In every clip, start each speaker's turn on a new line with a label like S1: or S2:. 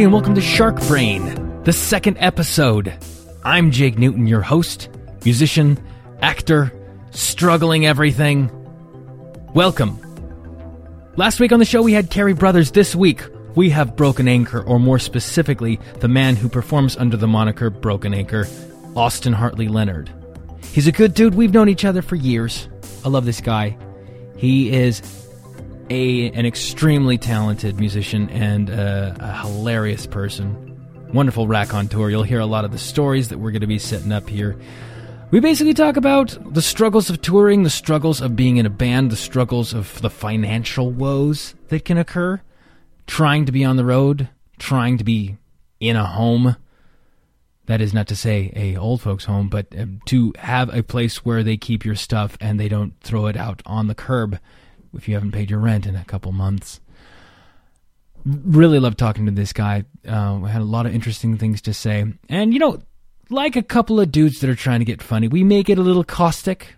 S1: everybody, and welcome to Shark Brain, the second episode. I'm Jake Newton, your host, musician, actor, struggling everything. Welcome. Last week on the show, we had Carey Brothers. This week, we have Broken Anchor, or more specifically, the man who performs under the moniker Broken Anchor, Austin Hartley Leonard. He's a good dude. We've known each other for years. I love this guy. He is a an extremely talented musician and uh, a hilarious person. Wonderful raconteur. You'll hear a lot of the stories that we're going to be setting up here. We basically talk about the struggles of touring, the struggles of being in a band, the struggles of the financial woes that can occur, trying to be on the road, trying to be in a home. That is not to say a old folks home, but uh, to have a place where they keep your stuff and they don't throw it out on the curb if you haven't paid your rent in a couple months. Really love talking to this guy. Uh, had a lot of interesting things to say. And, you know, like a couple of dudes that are trying to get funny, we may get a little caustic.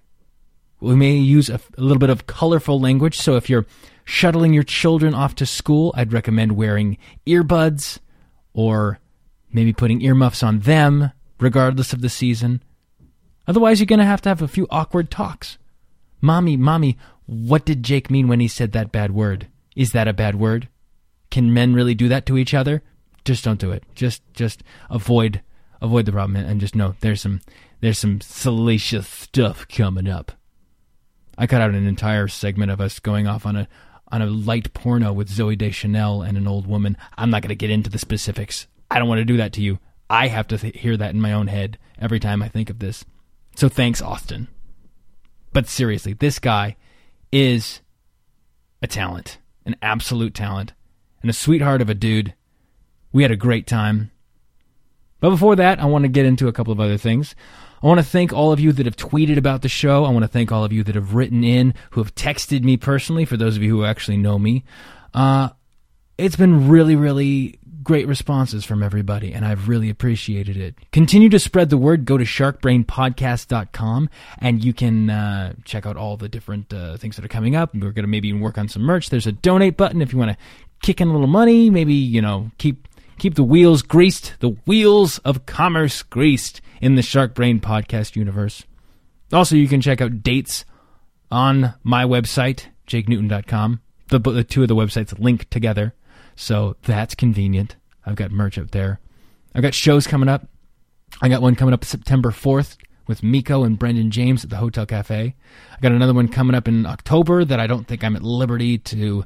S1: We may use a, a little bit of colorful language. So if you're shuttling your children off to school, I'd recommend wearing earbuds or maybe putting earmuffs on them, regardless of the season. Otherwise, you're going to have to have a few awkward talks. Mommy, mommy, what did Jake mean when he said that bad word? Is that a bad word? Can men really do that to each other? Just don't do it. Just just avoid avoid the problem and just know there's some there's some salacious stuff coming up. I cut out an entire segment of us going off on a on a light porno with Zooey Deschanel and an old woman. I'm not going to get into the specifics. I don't want to do that to you. I have to th- hear that in my own head every time I think of this. So thanks, Austin. But seriously, this guy is a talent, an absolute talent, and a sweetheart of a dude. We had a great time. But before that, I want to get into a couple of other things. I want to thank all of you that have tweeted about the show. I want to thank all of you that have written in, who have texted me personally, for those of you who actually know me. Uh, it's been really, really great responses from everybody, and I've really appreciated it. Continue to spread the word. Go to sharkbrainpodcast.com, and you can uh, check out all the different uh, things that are coming up. We're going to maybe work on some merch. There's a donate button if you want to kick in a little money. Maybe you know keep keep the wheels greased, the wheels of commerce greased in the Shark Brain podcast universe. Also, you can check out dates on my website, jakenewton.com. The, the two of the websites link together. So that's convenient. I've got merch up there. I've got shows coming up. I got one coming up September 4th with Miko and Brendan James at the Hotel Cafe. I got another one coming up in October that I don't think I'm at liberty to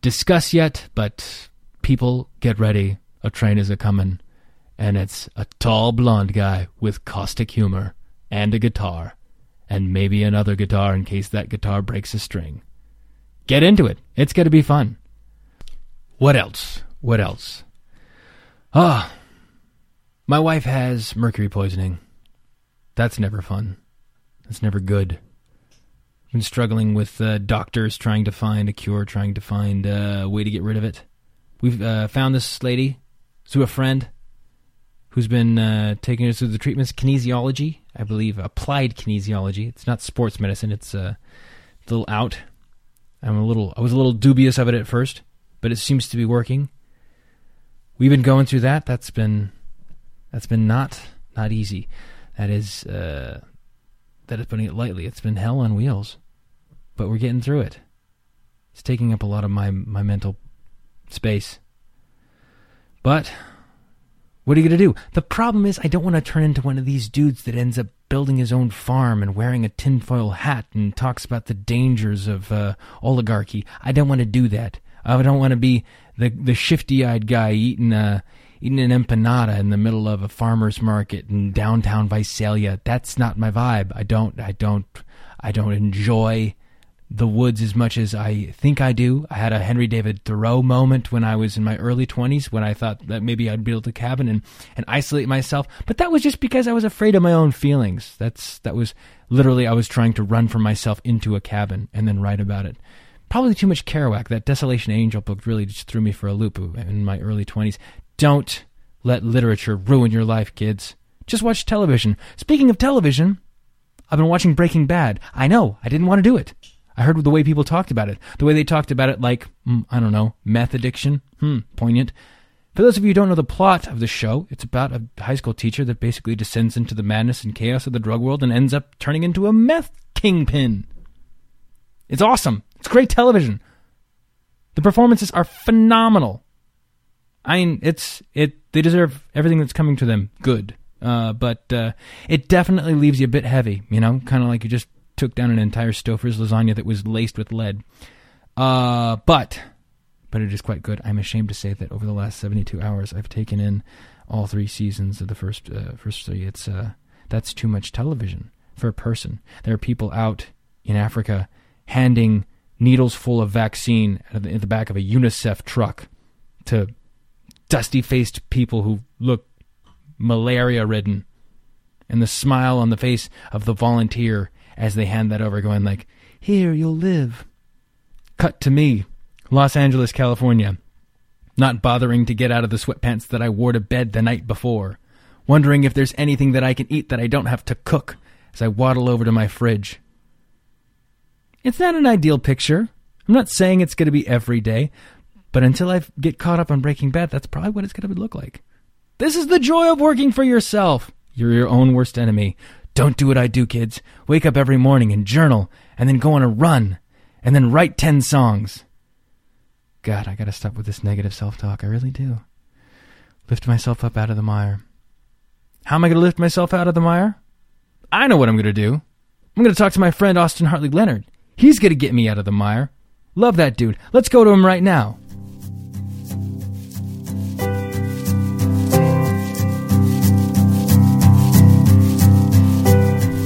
S1: discuss yet, but people get ready. A train is a coming, and it's a tall blonde guy with caustic humor and a guitar, and maybe another guitar in case that guitar breaks a string. Get into it. It's going to be fun. What else? What else? Ah, my wife has mercury poisoning. That's never fun. That's never good. I've Been struggling with uh, doctors trying to find a cure, trying to find a way to get rid of it. We've uh, found this lady through a friend who's been uh, taking us through the treatments. Kinesiology, I believe, applied kinesiology. It's not sports medicine. It's uh, a little out. I'm a little. I was a little dubious of it at first but it seems to be working. We've been going through that. That's been that's been not not easy. That is uh, that is putting it lightly. It's been hell on wheels, but we're getting through it. It's taking up a lot of my my mental space. But what are you going to do? The problem is, I don't want to turn into one of these dudes that ends up building his own farm and wearing a tinfoil hat and talks about the dangers of uh, oligarchy. I don't want to do that. I don't want to be the the shifty eyed guy eating a eating an empanada in the middle of a farmer's market in downtown Visalia. That's not my vibe. I don't I don't I don't enjoy the woods as much as I think I do. I had a Henry David Thoreau moment when I was in my early 20s when I thought that maybe I'd build a cabin and, and isolate myself. But that was just because I was afraid of my own feelings. That's that was literally I was trying to run from myself into a cabin and then write about it probably too much Kerouac. That Desolation Angel book really just threw me for a loop in my early 20s. Don't let literature ruin your life, kids. Just watch television. Speaking of television, I've been watching Breaking Bad. I know, I didn't want to do it. I heard the way people talked about it. The way they talked about it like, mm, I don't know, meth addiction. Hmm, poignant. For those of you who don't know the plot of the show, it's about a high school teacher that basically descends into the madness and chaos of the drug world and ends up turning into a meth kingpin. It's awesome. It's great television. The performances are phenomenal. I mean, it's it. They deserve everything that's coming to them. Good, uh, but uh, it definitely leaves you a bit heavy. You know, kind of like you just took down an entire Stouffer's lasagna that was laced with lead. Uh, but but it is quite good. I'm ashamed to say that over the last 72 hours, I've taken in all three seasons of the first uh, first three. It's uh, that's too much television for a person. There are people out in Africa handing needles full of vaccine in the back of a UNICEF truck to dusty faced people who look malaria ridden, and the smile on the face of the volunteer as they hand that over, going like, "Here you'll live." Cut to me Los Angeles, California. Not bothering to get out of the sweatpants that I wore to bed the night before. Wondering if there's anything that I can eat that I don't have to cook as I waddle over to my fridge. It's not an ideal picture. I'm not saying it's going to be every day, but until I get caught up on Breaking Bad, that's probably what it's going to look like. This is the joy of working for yourself. You're your own worst enemy. Don't do what I do, kids. Wake up every morning and journal, and then go on a run, and then write 10 songs. God, I gotta stop with this negative self talk. I really do. Lift myself up out of the mire. How am I gonna lift myself out of the mire? I know what I'm gonna do. I'm gonna talk to my friend Austin Hartley Leonard. He's gonna get me out of the mire. Love that dude. Let's go to him right now.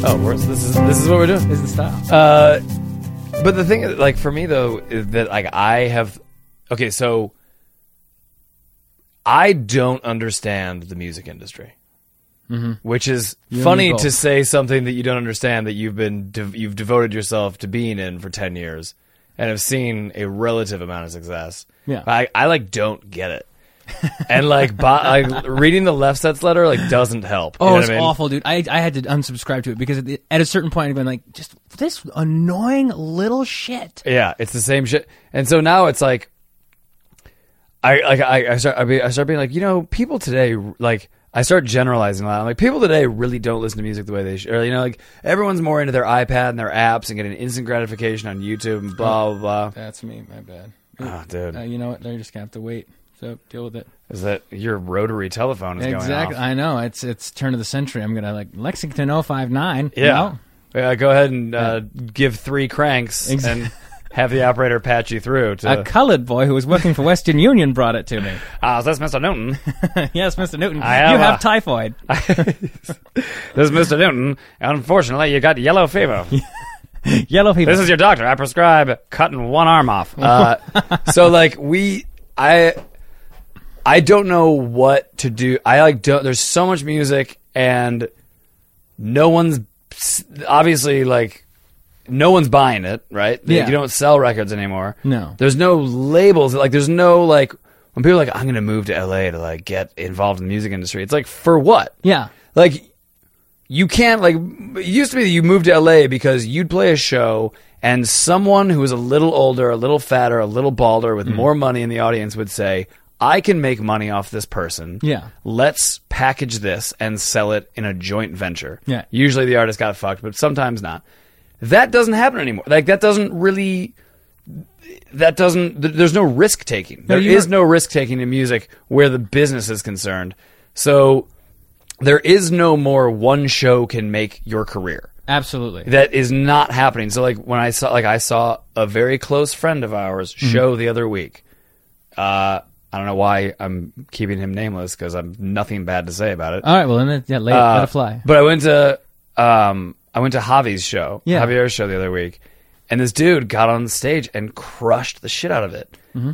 S2: Oh, we're, this is this is what we're doing.
S1: Is the style.
S2: Uh, but the thing, like for me though, is that like I have. Okay, so I don't understand the music industry, Mm-hmm. which is
S1: and
S2: funny to say something that you don't understand that you've been de- you've devoted yourself to being in for ten years and have seen a relative amount of success.
S1: Yeah.
S2: I I like don't get it. and like, bo- like reading the Lefsetz letter like doesn't help. You
S1: Oh,
S2: know
S1: it's
S2: I mean?
S1: awful, dude. I I had to unsubscribe to it because at, the, at a certain point I've been like, just this annoying little shit.
S2: Yeah, it's the same shit. And so now it's like, I like I, I start I, be, I start being like, you know, people today like I start generalizing a lot. I'm like, people today really don't listen to music the way they should. Or, you know, like everyone's more into their iPad and their apps and getting instant gratification on YouTube and blah blah blah.
S1: That's me. My bad.
S2: Oh, dude,
S1: Uh, you know what? They're just gonna have to wait. So deal with it.
S2: is that your rotary telephone is
S1: Exactly.
S2: going off?
S1: I know. It's it's turn of the century. I'm gonna like Lexington 059. you
S2: Yeah,
S1: know?
S2: yeah. Go ahead and uh, give three cranks
S1: Ex-
S2: and have the operator patch you through to.
S1: A colored boy who was working for Western Union brought it to me.
S2: Ah, is this Mr. Newton?
S1: yes, Mr. Newton.
S2: Have
S1: you have typhoid.
S2: this is Mr. Newton. Unfortunately, you got yellow fever.
S1: Yellow fever.
S2: This is your doctor. I prescribe cutting one arm off. Uh, so like we, I, I don't know what to do. I like don't. There's so much music and no one's obviously like no one's buying it. Right?
S1: Yeah.
S2: You don't sell records anymore.
S1: No.
S2: There's no labels. Like there's no like when people are like I'm gonna move to LA to like get involved in the music industry. It's like for what?
S1: yeah.
S2: like you can't like it used to be that you moved to LA because you'd play a show and someone who was a little older, a little fatter, a little balder with mm-hmm. more money in the audience would say, "I can make money off this person.
S1: Yeah.
S2: Let's package this and sell it in a joint venture."
S1: Yeah.
S2: Usually the artist got fucked, but sometimes not. That doesn't happen anymore. Like that doesn't really that doesn't there's no risk taking There is no risk taking in music where the business is concerned so there is no more one show can make your career
S1: Absolutely.
S2: that is not happening so like when i saw like i saw a very close friend of ours
S1: Mm-hmm.
S2: show the other week uh i don't know why i'm keeping him nameless because i'm nothing bad to say about it
S1: All right. Well, then yeah, let, it- let
S2: uh,
S1: it fly.
S2: But I went to um I went to Javi's show,
S1: Yeah.
S2: Javier's show the other week, and this dude got on the stage and crushed the shit out of it.
S1: Mm-hmm.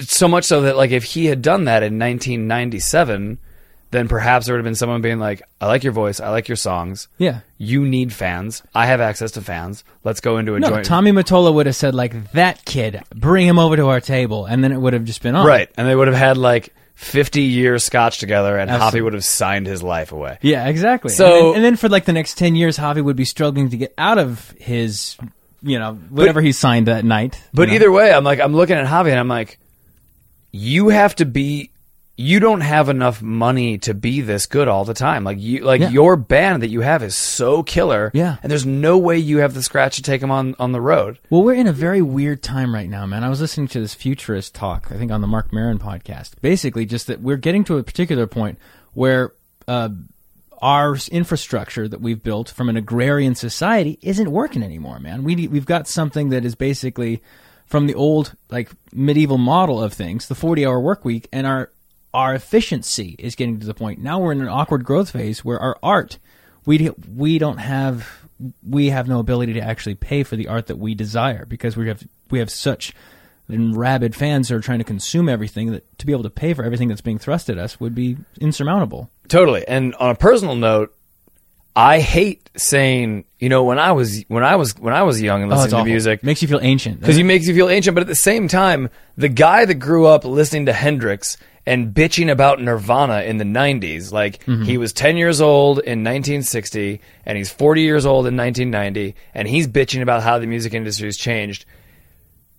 S2: So much so that like if he had done that in 1997, then perhaps there would have been someone being like, "I like your voice, I like your songs.
S1: Yeah.
S2: You need fans. I have access to fans. Let's go into a
S1: No,
S2: joint."
S1: Tommy Mottola would have said like that kid, bring him over to our table, and then it would have just been on.
S2: right, and they would have had like 50 years scotch together, and
S1: Absolutely.
S2: Javi would have signed his life away.
S1: Yeah, exactly.
S2: So-
S1: and then, and then for like the next ten years, Javi would be struggling to get out of his, you know, whatever he signed that night.
S2: But
S1: you know?
S2: either way, I'm like, I'm looking at Javi and I'm like, you have to be you don't have enough money to be this good all the time. Like you, like
S1: Yeah.
S2: your band that you have is so killer.
S1: Yeah.
S2: and there's no way you have the scratch to take them on on the road.
S1: Well, we're in a very weird time right now, man. I was listening to this futurist talk, I think on the Marc Maron podcast. Basically, just that we're getting to a particular point where uh, our infrastructure that we've built from an agrarian society isn't working anymore, man. We we've got something that is basically from the old like medieval model of things, the 40-hour work week, and our our efficiency is getting to the point. Now we're in an awkward growth phase where our art we we don't have we have no ability to actually pay for the art that we desire because we have we have such rabid fans who are trying to consume everything that to be able to pay for everything that's being thrust at us would be insurmountable.
S2: Totally. And on a personal note, I hate saying, you know, when I was when I was when I was young and
S1: Oh,
S2: listening to music,
S1: makes you feel ancient.
S2: because he makes you feel ancient. But at the same time, the guy that grew up listening to Hendrix and bitching about Nirvana in the 90s, like mm-hmm. he was 10 years old in 1960 and he's 40 years old in 1990, and he's bitching about how the music industry has changed.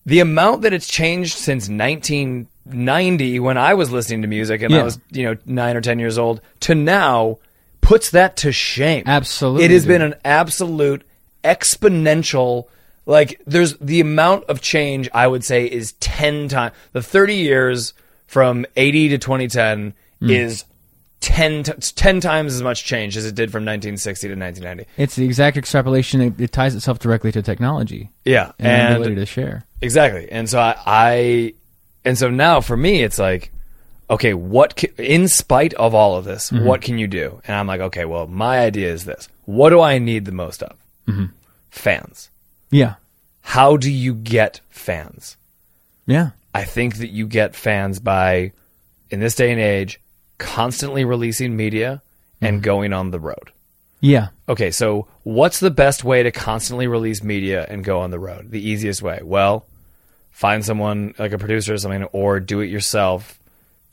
S2: The amount that it's changed since 1990, when I was listening to music and I was, you know, nine or 10 years old, to now puts that to shame.
S1: Absolutely,
S2: It has
S1: dude.
S2: been an absolute exponential like there's the amount of change i would say is 10 times the 30 years from 80 to 2010
S1: Hmm.
S2: is 10 t- 10 times as much change as it did from 1960 to 1990
S1: It's the exact extrapolation. It, it ties itself directly to technology
S2: yeah
S1: and,
S2: and
S1: ability to share.
S2: exactly and so I, I and so now for me it's like okay what ca- in spite of all of this
S1: Mm-hmm.
S2: what can you do and i'm like okay well my idea is this what do i need the most of
S1: Mm-hmm.
S2: fans
S1: Yeah,
S2: how do you get fans
S1: yeah,
S2: I think that you get fans by, in this day and age, constantly releasing media and mm-hmm. going on the road.
S1: yeah.
S2: Okay, so what's the best way to constantly release media and go on the road? The easiest way? Well, find someone like a producer or something, or do it yourself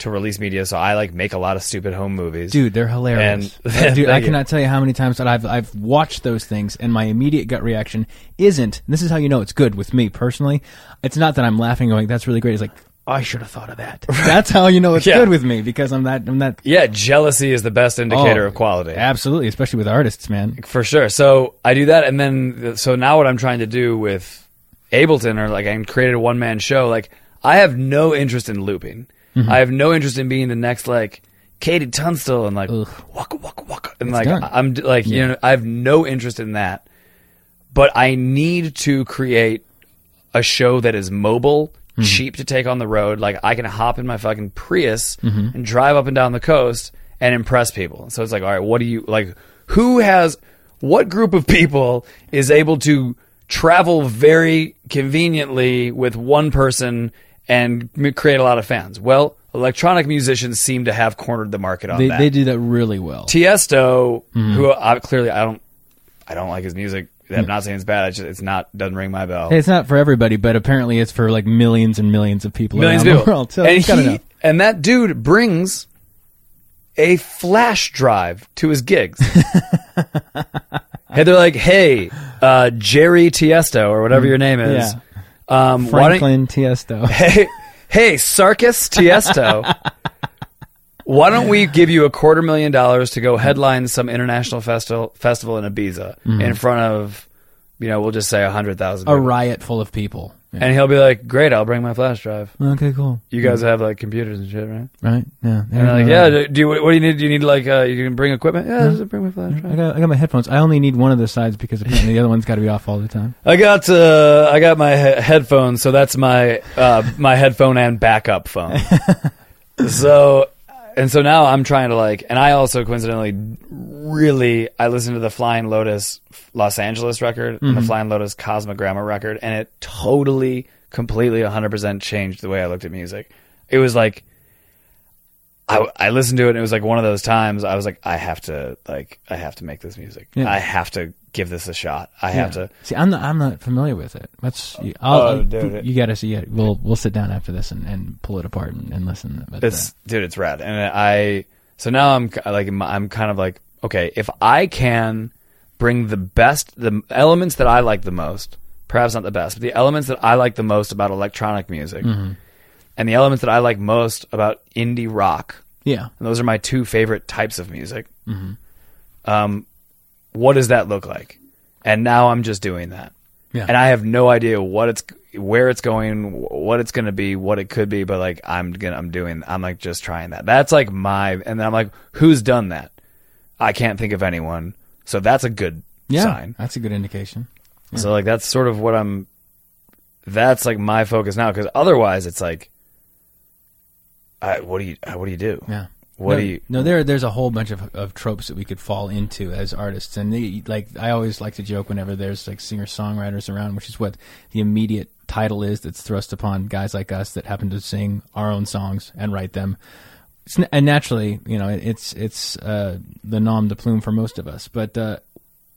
S2: to release media. So I like make a lot of stupid home movies.
S1: Dude, they're hilarious.
S2: And-
S1: Dude, I
S2: you.
S1: cannot tell you how many times that I've I've watched those things, and my immediate gut reaction isn't. This is how you know it's good with me personally. It's not that I'm laughing, going, "That's really great." It's like I should have thought of that. That's how you know it's
S2: Yeah.
S1: good with me because I'm that I'm that
S2: Yeah, jealousy is the best indicator
S1: Oh,
S2: of quality.
S1: Absolutely, especially with artists, man.
S2: For sure. So I do that, and then so now what I'm trying to do with Ableton, or like I created a one man show. Like I have no interest in looping.
S1: Mm-hmm.
S2: I have no interest in being the next like KT Tunstall and like
S1: Ugh.
S2: waka waka waka, and
S1: It's
S2: like
S1: done.
S2: I'm like you know I have no interest in that. But I need to create a show that is mobile,
S1: Mm-hmm.
S2: cheap to take on the road. Like I can hop in my fucking Prius
S1: Mm-hmm.
S2: and drive up and down the coast and impress people. So it's like, all right, what do you like? Who has what group of people is able to travel very conveniently with one person and create a lot of fans? Well, electronic musicians seem to have cornered the market on
S1: They
S2: that.
S1: they do that really well.
S2: Tiesto,
S1: Mm-hmm.
S2: who I, clearly I don't, I don't like his music. I'm not saying it's bad. It's, just, it's not doesn't ring my bell.
S1: It's not for everybody, but apparently it's for like millions and millions of people
S2: Millions of
S1: around
S2: people.
S1: the world. So
S2: and he and that dude brings a flash drive to his gigs. and they're like, "Hey, uh, Jerry Tiesto or whatever your name is, um,
S1: Franklin Tiesto.
S2: hey, hey, Sarkis Tiesto, why don't we give you a quarter million dollars to go headline some international festival festival in Ibiza in front of, you know, we'll just say a hundred thousand.
S1: a riot full of people. Yeah.
S2: And he'll be like, "Great, I'll bring my flash drive.
S1: Okay, cool.
S2: You guys have like computers and shit, right?"
S1: Right? Yeah.
S2: And like, "Yeah, do do you, what do you need? Do you need like uh, you can bring equipment? Yeah, just bring my flash
S1: I
S2: drive.
S1: got I got my headphones. I only need one of the sides because apparently the other one's got to be off all the time.
S2: I got uh, I got my he- headphones, so that's my uh, my headphone and backup phone. so and so now I'm trying to like, and I also coincidentally really I listened to the Flying Lotus Los Angeles record and the mm-hmm. Flying Lotus Cosmogramma record, and it totally, completely, 100 percent changed the way I looked at music. It was like. I, I listened to it and it was like one of those times I was like I have to like I have to make this music
S1: Yeah.
S2: I have to give this a shot I have
S1: Yeah.
S2: to
S1: See, I'm not I'm not familiar with it. Let's you,
S2: Oh, dude.
S1: you got to see it. We'll we'll sit down after this and, and pull it apart and, and listen. But, uh,
S2: It's dude, it's rad, and I. So now I'm like I'm kind of like okay, if I can bring the best, the elements that I like the most, perhaps not the best, but the elements that I like the most about electronic music,
S1: Mm-hmm.
S2: and the elements that I like most about indie rock,
S1: Yeah.
S2: and those are my two favorite types of music. Um, what does that look like? And now I'm just doing that,
S1: Yeah.
S2: and I have no idea what it's, where it's going, what it's going to be, what it could be. But like I'm gonna, I'm doing, I'm like just trying that. That's like my, and then I'm like, who's done that? I can't think of anyone. So that's a good
S1: yeah.
S2: sign.
S1: That's a good indication.
S2: So like that's sort of what I'm. That's like my focus now because otherwise it's like, I, what do you what do you do?
S1: Yeah.
S2: What
S1: no,
S2: do you?
S1: No, there there's a whole bunch of, of tropes that we could fall into as artists, and they, like I always like to joke whenever there's like singer songwriters around, which is what the immediate title is that's thrust upon guys like us that happen to sing our own songs and write them. It's, and naturally, you know, it, it's it's uh, the nom de plume for most of us, but uh,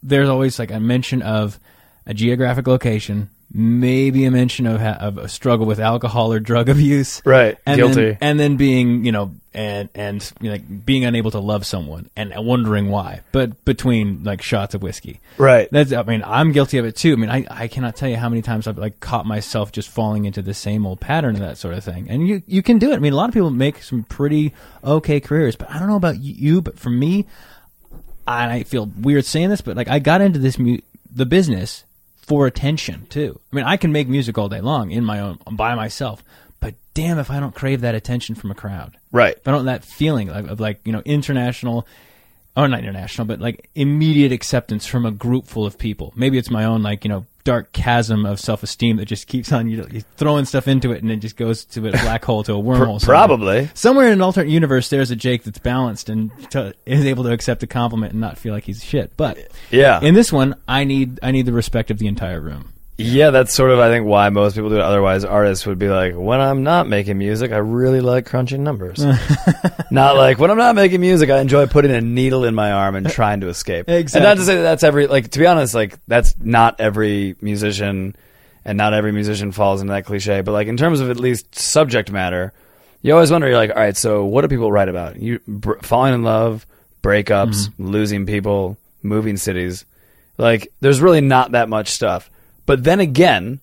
S1: there's always like a mention of a geographic location, maybe a mention of, ha- of a struggle with alcohol or drug abuse,
S2: Right,
S1: And
S2: guilty.
S1: then, and then being, you know, and and you know, like being unable to love someone and wondering why, but between like shots of whiskey,
S2: Right.
S1: That's, I mean, I'm guilty of it too. I mean, I, I cannot tell you how many times I've like caught myself just falling into the same old pattern of that sort of thing. And you you can do it. I mean, a lot of people make some pretty okay careers, but I don't know about you, but for me, and I feel weird saying this, but like I got into this mu- the business for attention too. I mean, I can make music all day long in my own by myself, but damn if I don't crave that attention from a crowd.
S2: Right.
S1: If I don't that feeling of, of like you know international, or not international, but like immediate acceptance from a group full of people. Maybe it's my own like you know dark chasm of self esteem that just keeps on you, you throwing stuff into it and it just goes to a black hole to a wormhole. somewhere.
S2: Probably.
S1: Somewhere in an alternate universe, there's a Jake that's balanced and to, is able to accept a compliment and not feel like he's shit. But
S2: Yeah.
S1: in this one, I need I need the respect of the entire room.
S2: Yeah, that's sort of I think why most people do it. Otherwise, artists would be like, when I'm not making music, I really like crunching numbers. not like when I'm not making music, I enjoy putting a needle in my arm and trying to escape. And not to say that that's every like to be honest, like that's not every musician, and not every musician falls into that cliche. But like in terms of at least subject matter, you always wonder. You're like, all right, so what do people write about? You br- falling in love, breakups, mm-hmm. losing people, moving cities. Like, there's really not that much stuff. But then again,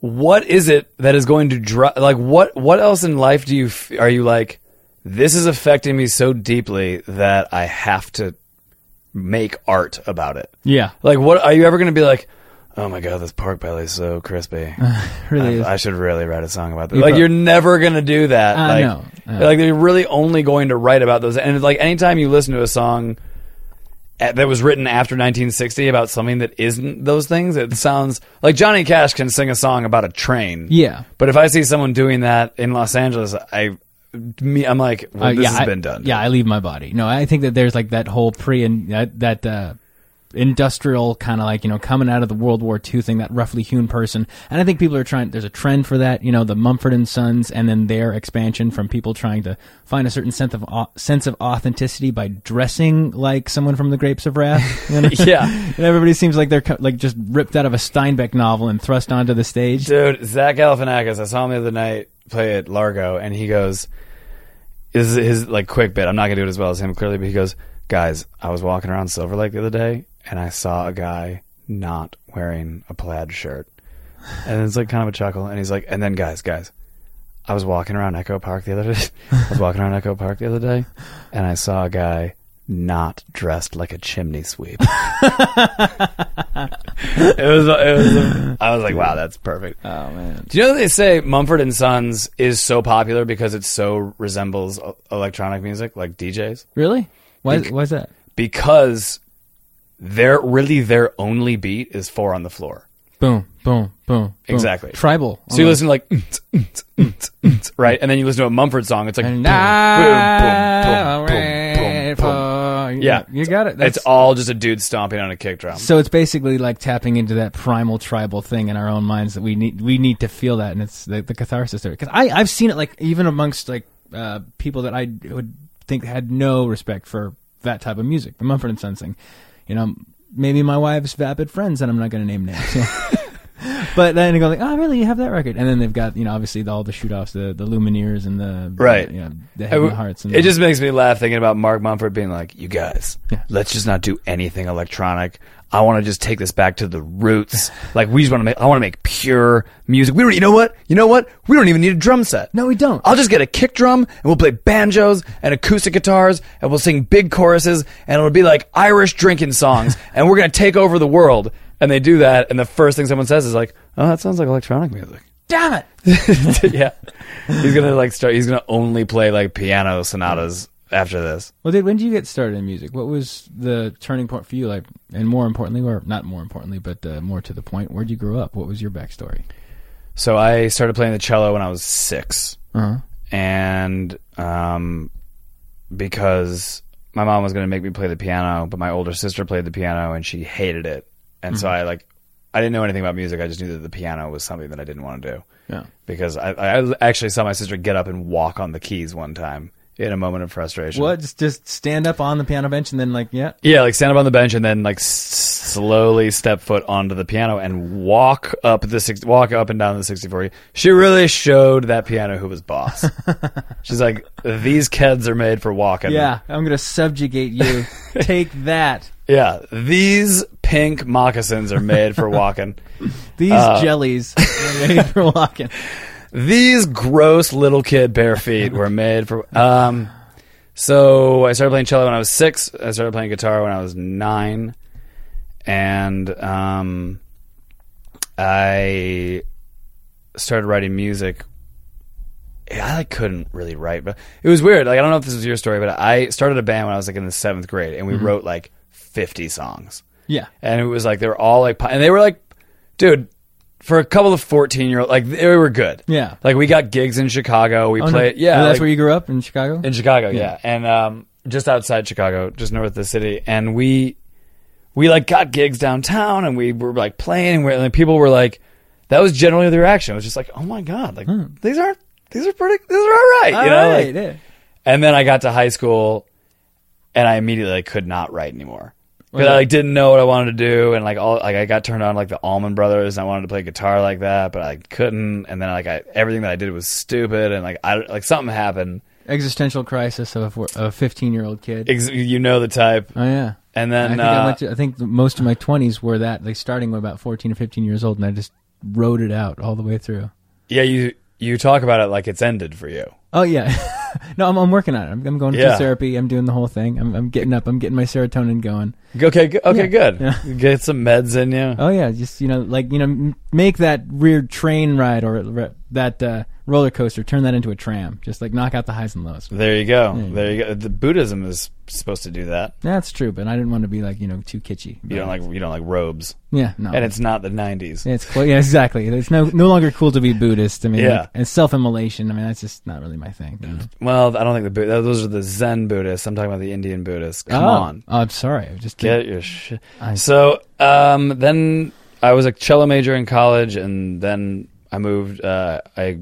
S2: what is it that is going to drive? Like, what what else in life do you f- are you like? This is affecting me so deeply that I have to make art about it.
S1: Yeah,
S2: Like, what are you ever going to be like? Oh my god, this pork belly is so crispy.
S1: really
S2: I. I should really write a song about this.
S1: You
S2: Like
S1: prob-
S2: you're never gonna do that.
S1: I
S2: like,
S1: know. Yeah.
S2: like they're really only going to write about those. And like anytime you listen to a song that was written after 1960 about something that isn't those things, it sounds like Johnny Cash can sing a song about a train.
S1: yeah.
S2: But if I see someone doing that in Los Angeles, I, me, I'm like, well,
S1: Uh,
S2: this
S1: yeah,
S2: has
S1: I-
S2: been done.
S1: Yeah, I leave my body. No, I think that there's like that whole pre and that, that uh, industrial kind of like you know coming out of the World War II thing, that roughly hewn person. And I think people are trying. There's a trend for that. You know, the Mumford and Sons, and then their expansion from people trying to find a certain sense of sense of authenticity by dressing like someone from the Grapes of Wrath. You know?
S2: Yeah.
S1: and everybody seems like they're like just ripped out of a Steinbeck novel and thrust onto the stage.
S2: Dude, Zach Galifianakis, I saw him the other night play at Largo, and he goes, "This is his like quick bit. I'm not gonna do it as well as him clearly, but he goes, guys, I was walking around Silver Lake the other day, and I saw a guy not wearing a plaid shirt, and it's like kind of a chuckle, and he's like, and then guys, guys." I was walking around Echo Park the other day. I was walking around Echo Park the other day, and I saw a guy not dressed like a chimney sweep. it was. It was. Um, I was like, wow, that's perfect.
S1: Oh man.
S2: Do you know that they say Mumford and Sons is so popular because it so resembles electronic music, like DJs?
S1: Really? Why?
S2: Bec-
S1: Why is that?
S2: Because their really their only beat is four on the floor.
S1: Boom, boom, boom. boom.
S2: Exactly.
S1: Tribal.
S2: So you listen to like right, and then you listen to a Mumford song. It's like boom, boom, boom, boom, boom. Yeah.
S1: you got it.
S2: It's all just a dude stomping on a kick drum.
S1: so it's basically like tapping into that primal tribal thing in our own minds that we need. We need to feel that, and it's the, the catharsis there. Because I I've seen it like even amongst like uh, people that I would think had no respect for that type of music, the Mumford and Sons thing. You know, maybe my wife's vapid friends, and I'm not going to name names. but then they go like, "Oh, really? You have that record?" And then they've got you know obviously the, all the shoot offs, the the Lumineers and the
S2: Right.
S1: you know, the Heaven Hearts. And
S2: it just makes me laugh thinking about Mark Mumford being like, "You guys,
S1: Yeah.
S2: let's just not do anything electronic. I want to just take this back to the roots. like we just want to make. I want to make pure music. We don't. You know what? You know what? We don't even need a drum set.
S1: no, we don't.
S2: I'll just get a kick drum and we'll play banjos and acoustic guitars and we'll sing big choruses and it'll be like Irish drinking songs and we're gonna take over the world. And they do that, and the first thing someone says is like, "Oh, that sounds like electronic music."
S1: Damn it!
S2: yeah, he's gonna like start. He's gonna only play like piano sonatas after this.
S1: Well, dude, when did you get started in music? What was the turning point for you? Like, and more importantly, or not more importantly, but uh, more to the point, where'd you grow up? What was your backstory?
S2: So I started playing the cello when I was six,
S1: Uh huh.
S2: and um, because my mom was going to make me play the piano, but my older sister played the piano and she hated it, and so mm-hmm. I like I didn't know anything about music. I just knew that the piano was something that I didn't want to do
S1: Yeah.
S2: because I, I actually saw my sister get up and walk on the keys one time in a moment of frustration.
S1: What? Just just stand up on the piano bench and then like, yeah.
S2: Yeah, like stand up on the bench and then like s- slowly step foot onto the piano and walk up the six, walk up and down the 64. She really showed that piano who was boss. She's like, these kids are made for walking.
S1: Yeah, I'm gonna subjugate you. Take that.
S2: yeah. These pink moccasins are made for walking.
S1: These
S2: Uh,
S1: jellies are made for walking.
S2: These gross little kid bare feet were made for. Um, so I started playing cello when I was six. I started playing guitar when I was nine, and um, I started writing music. I like couldn't really write, but it was weird. Like I don't know if this was your story, but I started a band when I was like in the seventh grade, and we wrote like fifty songs
S1: Yeah.
S2: and it was like they were all like, and they were like, dude, for a couple of fourteen year old, like they were good.
S1: Yeah.
S2: like we got gigs in Chicago. We
S1: Oh, no.
S2: played, yeah,
S1: Oh, that's
S2: like-
S1: where you grew up in Chicago.
S2: in Chicago, yeah, and um, just outside Chicago, just north of the city, and we we like got gigs downtown, and we were like playing, and, we and people were like, that was generally the reaction. It was just like, oh my god, like these aren't these are pretty, these are all right,
S1: All
S2: you know.
S1: right,
S2: like-
S1: yeah.
S2: and then I got to high school, and I immediately like, could not write anymore because I like didn't know what I wanted to do, and like all like I got turned on like the Allman Brothers. And I wanted to play guitar like that, but I couldn't. And then like I, everything that I did was stupid, and like I like something happened.
S1: Existential crisis of a four- of a 15 year old kid.
S2: Ex- you know the type.
S1: oh yeah.
S2: And
S1: I
S2: then
S1: think,
S2: uh,
S1: I, went to, I think most of my 20s were that, like starting when about 14 or 15 years old, and I just wrote it out all the way through.
S2: yeah, you you talk about it like it's ended for you.
S1: Oh yeah, no, I'm, I'm working on it. I'm, I'm going
S2: Yeah.
S1: through therapy. I'm doing the whole thing. I'm, I'm getting up. I'm getting my serotonin going.
S2: Okay, good. okay,
S1: Yeah.
S2: good.
S1: Yeah.
S2: Get some meds in you.
S1: Oh yeah, just you know, like you know, make that weird train ride or re- that uh, roller coaster, turn that into a tram. Just like knock out the highs and lows.
S2: There you go.
S1: Yeah.
S2: There you go. The Buddhism is supposed to do that.
S1: That's true, but I didn't want to be like you know too kitschy.
S2: You don't like you don't like robes,
S1: Yeah, no.
S2: and it's not the '90s.
S1: It's cool. Yeah, exactly. It's no no longer cool to be Buddhist. I mean,
S2: Yeah.
S1: like, and self-immolation. I mean, that's just not really my thing. you know.
S2: Well, I don't think the those are the Zen Buddhists. I'm talking about the Indian Buddhists. Come
S1: oh.
S2: on,
S1: Oh, I'm sorry. I just
S2: get your shit. So, um, then I was a cello major in college, and then I moved. Uh, I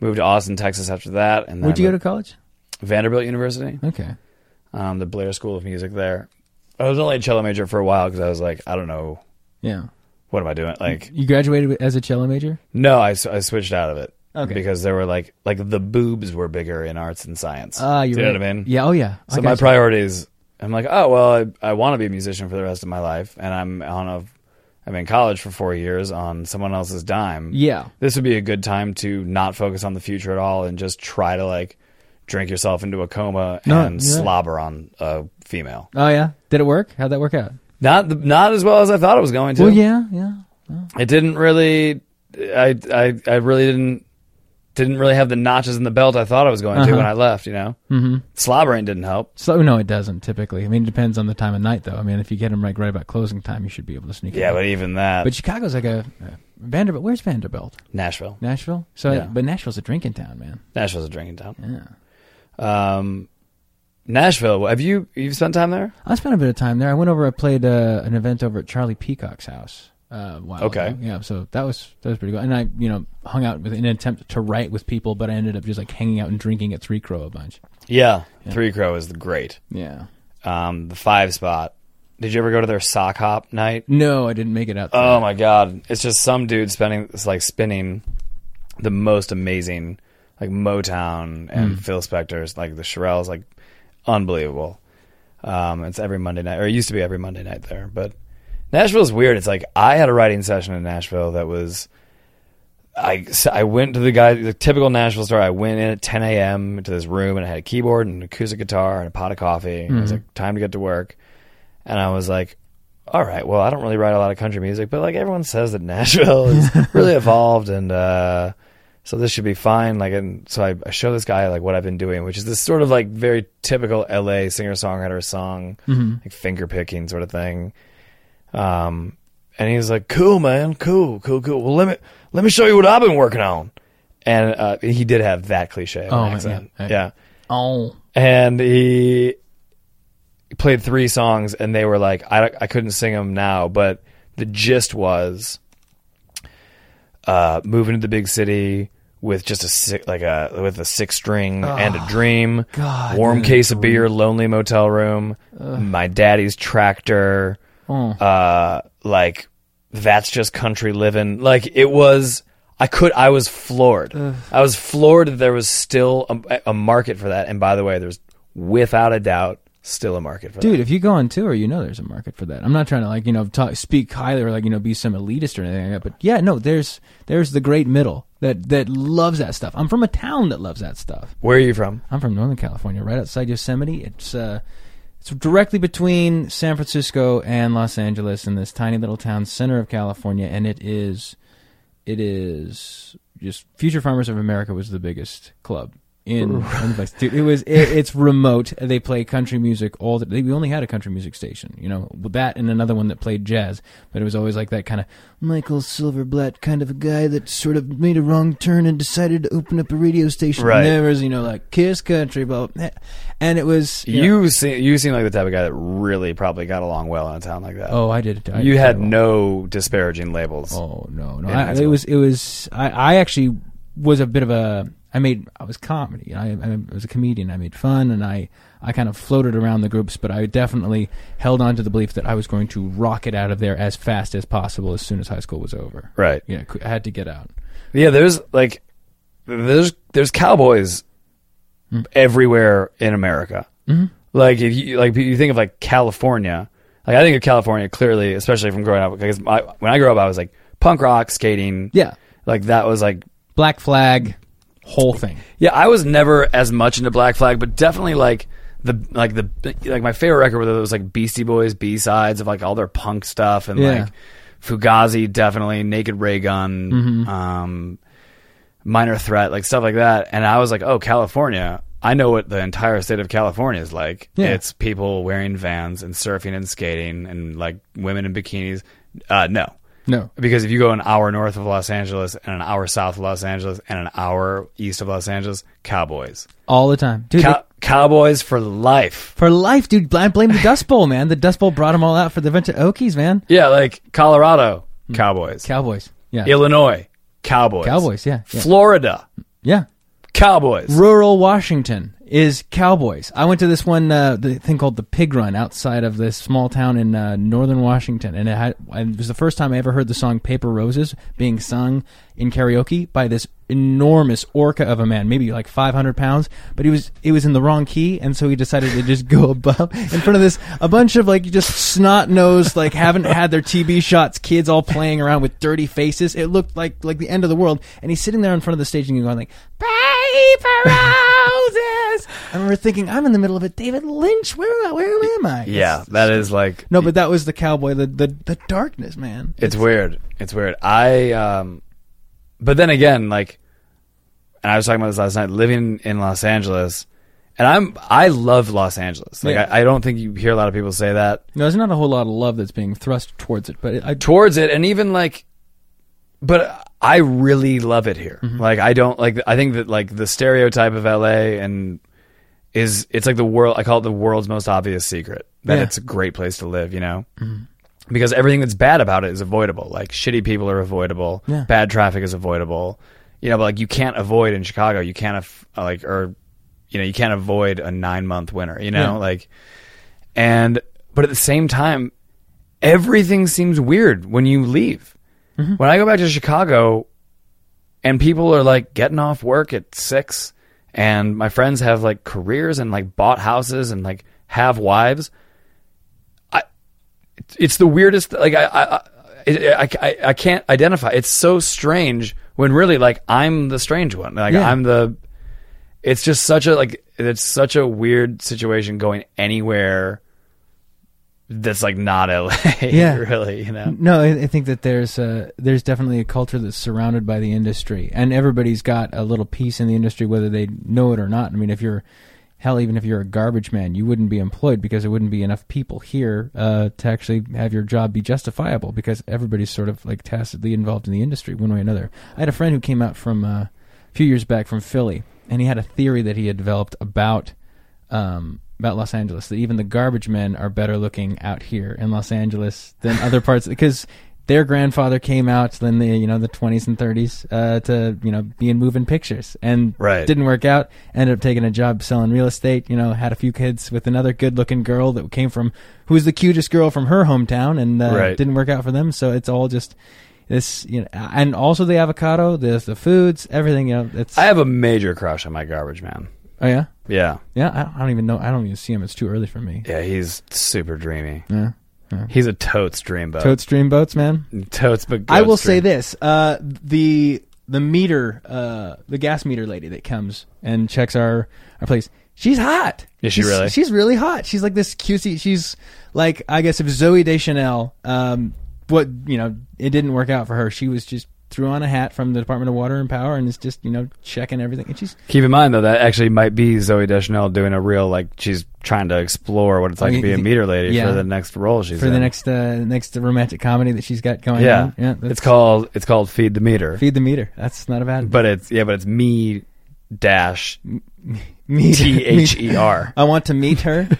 S2: moved to Austin, Texas after that, and then
S1: Where'd
S2: I
S1: you go to
S2: moved-
S1: college?
S2: Vanderbilt University,
S1: Okay.
S2: um, the Blair School of Music there. I was only a cello major for a while because I was like, I don't know,
S1: Yeah.
S2: what am I doing? Like,
S1: You graduated as a cello major.
S2: no, I, s- I switched out of it.
S1: Okay.
S2: Because there were like like the boobs were bigger in arts and science.
S1: Ah,
S2: Do you know what I mean?
S1: Yeah. Oh yeah. I
S2: So my
S1: gotcha.
S2: priorities, I'm like, oh well, I, I want to be a musician for the rest of my life, and I'm on a, I'm in college for four years on someone else's dime.
S1: Yeah.
S2: This would be a good time to not focus on the future at all and just try to like drink yourself into a coma
S1: No,
S2: and
S1: you're
S2: slobber on a female.
S1: Oh yeah. Did it work? How'd that work out?
S2: Not the, not as well as I thought it was going to.
S1: Well, yeah, yeah.
S2: It didn't really. I I I really didn't didn't really have the notches in the belt I thought I was going to
S1: Uh-huh.
S2: when I left. You know,
S1: Mm-hmm.
S2: slobbering didn't help.
S1: So no, it doesn't typically. I mean, it depends on the time of night, though. I mean, if you get them right, right about closing time, you should be able to sneak.
S2: Yeah,
S1: in.
S2: but even that,
S1: but Chicago's like a uh, Vanderbilt. Where's Vanderbilt?
S2: Nashville.
S1: Nashville. So,
S2: Yeah.
S1: but Nashville's a drinking town, man.
S2: Nashville's a drinking town.
S1: Yeah.
S2: Um, Nashville. Have you you've spent time there?
S1: I spent a bit of time there. I went over. I played uh, an event over at Charlie Peacock's house. Uh, while
S2: Okay.
S1: ago. Yeah. So that was that was pretty good. And I, you know, hung out with in an attempt to write with people, but I ended up just like hanging out and drinking at Three Crow a bunch.
S2: Yeah,
S1: Yeah.
S2: Three Crow is great.
S1: Yeah.
S2: Um, the five spot Did you ever go to their sock hop night?
S1: No, I didn't make it out. there.
S2: Oh my god, it's just some dude spending it's like spinning the most amazing like Motown and Phil Spector's like the Shirelles like unbelievable. Um, it's every Monday night, or it used to be every Monday night there. But Nashville's weird. It's like I had a writing session in Nashville that was. I, I went to the guy, the typical Nashville store. I went in at 10 a.m. to this room and I had a keyboard and an acoustic guitar and a pot of coffee. And it was like time to get to work. And I was like, all right, well, I don't really write a lot of country music, but like everyone says that Nashville is really evolved and, uh, so this should be fine. Like, and so I, I show this guy like what I've been doing, which is this sort of like very typical LA singer songwriter song, like finger picking sort of thing. Um, and he was like, "Cool, man, cool, cool, cool. Well, let me let me show you what I've been working on." And uh, he did have that cliche
S1: Oh,
S2: accent,
S1: yeah.
S2: yeah.
S1: Oh,
S2: And he played three songs, and they were like, I I couldn't sing them now, but the gist was uh, moving to the big city with just a six, like a with a six string and a dream,
S1: God,
S2: warm case of beer, lonely motel room, my daddy's tractor,
S1: Oh.
S2: uh, like that's just country living. Like it was. I could. I was floored. I was floored that there was still a, a market for that. And by the way, there's without a doubt still a market for that.
S1: dude, if you go on tour, you know there's a market for that. I'm not trying to like you know talk, speak highly or like you know be some elitist or anything like that. But yeah, no, there's there's the great middle that that loves that stuff. I'm from a town that loves that stuff.
S2: Where are you from?
S1: I'm from Northern California, right outside Yosemite. It's uh, it's directly between San Francisco and Los Angeles in this tiny little town, center of California, and it is, it is just Future Farmers of America was the biggest club in, in the place. Dude, it was it, it's remote. They play country music all the. They, we only had a country music station, you know, that and another one that played jazz, but it was always like that kind of Michael Silverblatt kind of a guy that sort of made a wrong turn and decided to open up a radio station.
S2: Right.
S1: And there was you know like Kiss Country, blah, blah, and it was you. know-
S2: You seem you seem like the type of guy that really probably got along well in a town like that.
S1: oh, I did. I
S2: you had no disparaging labels.
S1: Oh no, no. I, it was it was. I, I actually was a bit of a. I made I was comedy. I, I was a comedian. I made fun, and I I kind of floated around the groups, but I definitely held on to the belief that I was going to rocket out of there as fast as possible as soon as high school was over.
S2: Right.
S1: Yeah, qu- I had to get out.
S2: Yeah, there's like there's there's cowboys
S1: Hmm.
S2: everywhere in America. Mm-hmm. Like if you like you think of like California, like I think of California clearly, especially from growing up because I, when I grew up, I was like punk rock, skating.
S1: Yeah,
S2: like that was like
S1: Black Flag, whole thing.
S2: yeah. I was never as much into Black Flag, but definitely like the like the like my favorite record were those like Beastie Boys B sides of like all their punk stuff and
S1: Yeah.
S2: like Fugazi definitely Naked Raygun.
S1: Mm-hmm.
S2: Um, minor threat, like stuff like that. And I was like, oh, California. I know what the entire state of California is like.
S1: Yeah.
S2: It's people wearing vans and surfing and skating and like women in bikinis. Uh, no.
S1: No,
S2: Because if you go an hour north of Los Angeles and an hour south of Los Angeles and an hour east of Los Angeles, cowboys.
S1: all the time, dude.
S2: Cow- cowboys for life.
S1: for life, dude. Blame, blame the Dust Bowl, man. The Dust Bowl brought them all out for the bunch of Okies, man.
S2: Yeah, like Colorado, mm. cowboys.
S1: Cowboys. Yeah.
S2: Illinois, cowboys.
S1: Cowboys, yeah, yeah.
S2: Florida,
S1: Yeah.
S2: cowboys.
S1: rural Washington is cowboys. I went to this one uh, the thing called the Pig Run outside of this small town in uh, northern Washington, and it had and it was the first time I ever heard the song "Paper Roses" being sung in karaoke by this enormous orca of a man, maybe like 500 pounds, but he was it was in the wrong key, and so he decided to just go above in front of this a bunch of like just snot nosed like haven't had their TB shots kids all playing around with dirty faces. It looked like like the end of the world, and he's sitting there in front of the stage and going like paper roses. I remember thinking, I'm in the middle of it. David Lynch, where where am I?
S2: Yeah, that is like
S1: No, but that was the cowboy, the the, the darkness, man.
S2: It's weird. It's weird. I um but then again, like and I was talking about this last night, living in Los Angeles and I'm I love Los Angeles. Like
S1: Yeah.
S2: I, I don't think you hear a lot of people say that
S1: No, there's not a whole lot of love that's being thrust towards it, but it, I,
S2: towards it and even like but I really love it here. Mm-hmm. Like I don't like I think that like the stereotype of LA and is it's like the world I call it the world's most obvious secret that
S1: Yeah.
S2: it's a great place to live, you know? Mm-hmm. Because everything that's bad about it is avoidable. Like shitty people are avoidable,
S1: Yeah.
S2: bad traffic is avoidable. You know, but like you can't avoid in Chicago, you can't af- uh, like or you know, you can't avoid a 9-month winter, you know?
S1: Yeah.
S2: Like and but at the same time, everything seems weird when you leave. Mm-hmm. When I go back to Chicago, and people are like getting off work at six, and my friends have like careers and like bought houses and like have wives. It's the weirdest. Like I, I, I, I, I, can't identify. It's so strange when really like I'm the strange one. Like
S1: Yeah.
S2: I'm the. It's just such a like it's such a weird situation going anywhere. That's like not LA.
S1: Yeah.
S2: really. You know.
S1: No, I, I think that there's uh, there's definitely a culture that's surrounded by the industry, and everybody's got a little piece in the industry, whether they know it or not. I mean, if you're hell, even if you're a garbage man, you wouldn't be employed because there wouldn't be enough people here uh, to actually have your job be justifiable because everybody's sort of like tacitly involved in the industry one way or another. I had a friend who came out from uh, a few years back from Philly, and he had a theory that he had developed about um, about Los Angeles that even the garbage men are better looking out here in Los Angeles than other parts because their grandfather came out in the you know the 20s and 30s uh, to you know be in moving pictures and
S2: Right.
S1: didn't work out ended up taking a job selling real estate you know had a few kids with another good looking girl that came from who was the cutest girl from her hometown and uh,
S2: Right.
S1: didn't work out for them so it's all just this you know and also the avocado the the foods everything you know it's
S2: I have a major crush on my garbage man.
S1: oh yeah
S2: Yeah.
S1: yeah I, I don't even know I don't even see him it's too early for me
S2: Yeah, he's super dreamy.
S1: yeah
S2: He's a totes dreamboat.
S1: Totes stream boats, man.
S2: Totes, but
S1: I will say this: uh, the the meter, uh, the gas meter lady that comes and checks our our place, she's hot.
S2: Is she
S1: She's-
S2: really?
S1: She's really hot. She's like this cutesy. She's like I guess if Zooey Deschanel, um, what you know, it didn't work out for her. She was just threw on a hat from the Department of Water and Power and is just you know checking everything. And she's
S2: Keep in mind though that actually might be Zooey Deschanel doing a real like she's trying to explore what it's like
S1: Oh,
S2: to be a meter lady
S1: yeah.
S2: for the next role she's
S1: for
S2: in.
S1: the next uh, next romantic comedy that she's got going
S2: yeah,
S1: on. Yeah,
S2: it's called it's called Feed the Meter,
S1: feed the meter. That's not a bad.
S2: but it's yeah, but it's me dash T H E R.
S1: I want to meet her.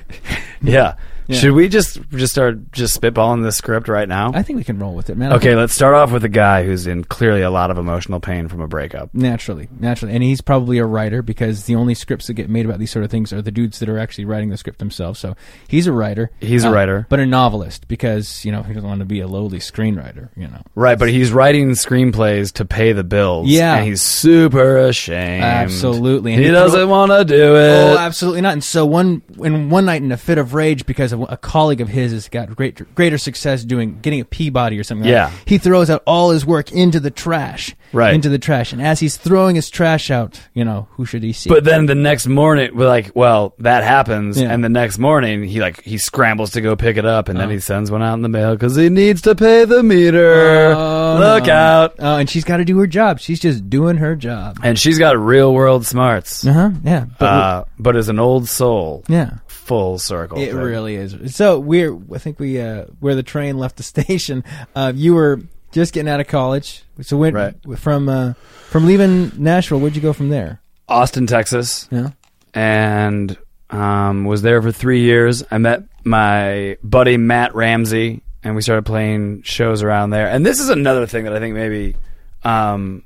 S2: Yeah.
S1: Yeah.
S2: Should we just just start just spitballing this script right now?
S1: I think we can roll with it, man.
S2: Okay, let's start off with a guy who's in clearly a lot of emotional pain from a breakup.
S1: Naturally, naturally, and he's probably a writer because the only scripts that get made about these sort of things are the dudes that are actually writing the script themselves. So he's a writer.
S2: He's a
S1: uh,
S2: writer.
S1: but a novelist because you know he doesn't want to be a lowly screenwriter. You know,
S2: Right, but he's writing screenplays to pay the bills.
S1: Yeah.
S2: And he's super ashamed.
S1: Absolutely. And
S2: he
S1: he
S2: doesn't want to do it.
S1: oh, absolutely not. And so one in one night in a fit of rage because of a colleague of his has got great greater success doing getting a Peabody or something.
S2: Yeah.
S1: like that, he throws out all his work into the trash.
S2: Right.
S1: into the trash, and as he's throwing his trash out, you know who should he see?
S2: But then the next morning, we're like, well, that happens,
S1: Yeah.
S2: and the next morning he like he scrambles to go pick it up, and then
S1: Oh.
S2: he sends one out in the mail because he needs to pay the meter.
S1: Oh,
S2: Look
S1: no.
S2: out!
S1: Oh, and she's got to do her job. She's just doing her job.
S2: And she's got real world smarts,
S1: Uh huh. Yeah. But
S2: uh, but is an old soul.
S1: yeah.
S2: Full circle.
S1: It
S2: thing.
S1: really is. So we're. I think we. Uh, where the train left the station. Uh, you were just getting out of college. So when
S2: Right.
S1: from uh, from leaving Nashville, where'd you go from there?
S2: Austin, Texas.
S1: Yeah.
S2: and um, was there for three years. I met my buddy Matt Ramsey, and we started playing shows around there. And this is another thing that I think maybe um,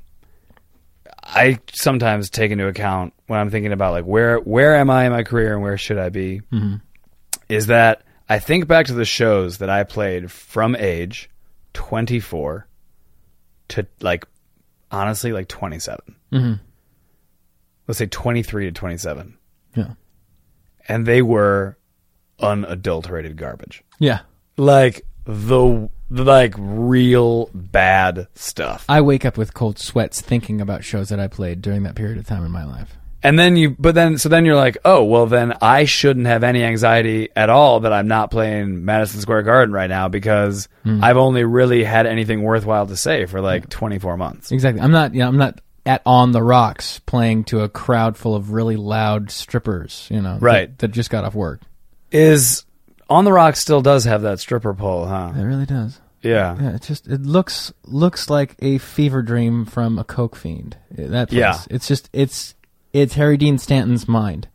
S2: I sometimes take into account when I'm thinking about like where where am I in my career and where should I be. Is that I think back to the shows that I played from age 24 to like honestly like 27.
S1: Mm-hmm.
S2: Let's say 23 to 27
S1: Yeah.
S2: and they were unadulterated garbage.
S1: Yeah.
S2: Like the like real bad stuff.
S1: I wake up with cold sweats thinking about shows that I played during that period of time in my life.
S2: And then you but then so then you're like, "Oh, well then I shouldn't have any anxiety at all that I'm not playing Madison Square Garden right now because hmm. I've only really had anything worthwhile to say for like hmm. 24 months."
S1: Exactly. I'm not. You know, I'm not at on the rocks playing to a crowd full of really loud strippers. You know.
S2: Right.
S1: That, that just got off work.
S2: Is On the Rocks still does have that stripper pole, huh?
S1: It really does.
S2: Yeah.
S1: Yeah, it just it looks looks like a fever dream from a coke fiend. That place.
S2: Yeah.
S1: It's just it's it's Harry Dean Stanton's mind.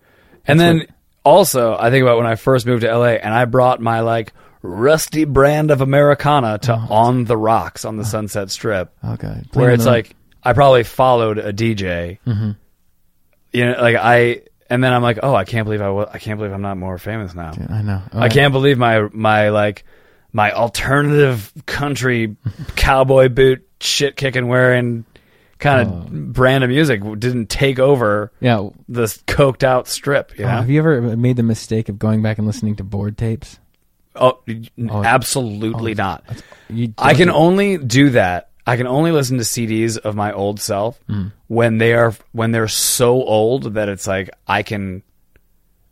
S2: And
S1: That's
S2: then
S1: what-
S2: also, I think about when I first moved to LA and I brought my like rusty brand of Americana to On the Rocks on the Sunset Strip,
S1: Oh god.
S2: where it's like I probably followed a DJ.
S1: Mm-hmm.
S2: You know, like I and then I'm like, oh, I can't believe I wa- I can't believe I'm not more famous now.
S1: I know.
S2: I can't believe my my like my alternative country cowboy boot shit kicking wearing kind of brand of music didn't take over
S1: Yeah.
S2: this coked out strip. You
S1: Oh,
S2: know?
S1: have you ever made the mistake of going back and listening to board tapes?
S2: oh, absolutely not.
S1: You
S2: I can only do that. I can only listen to CDs of my old self
S1: Mm.
S2: when they are when they're so old that it's like I can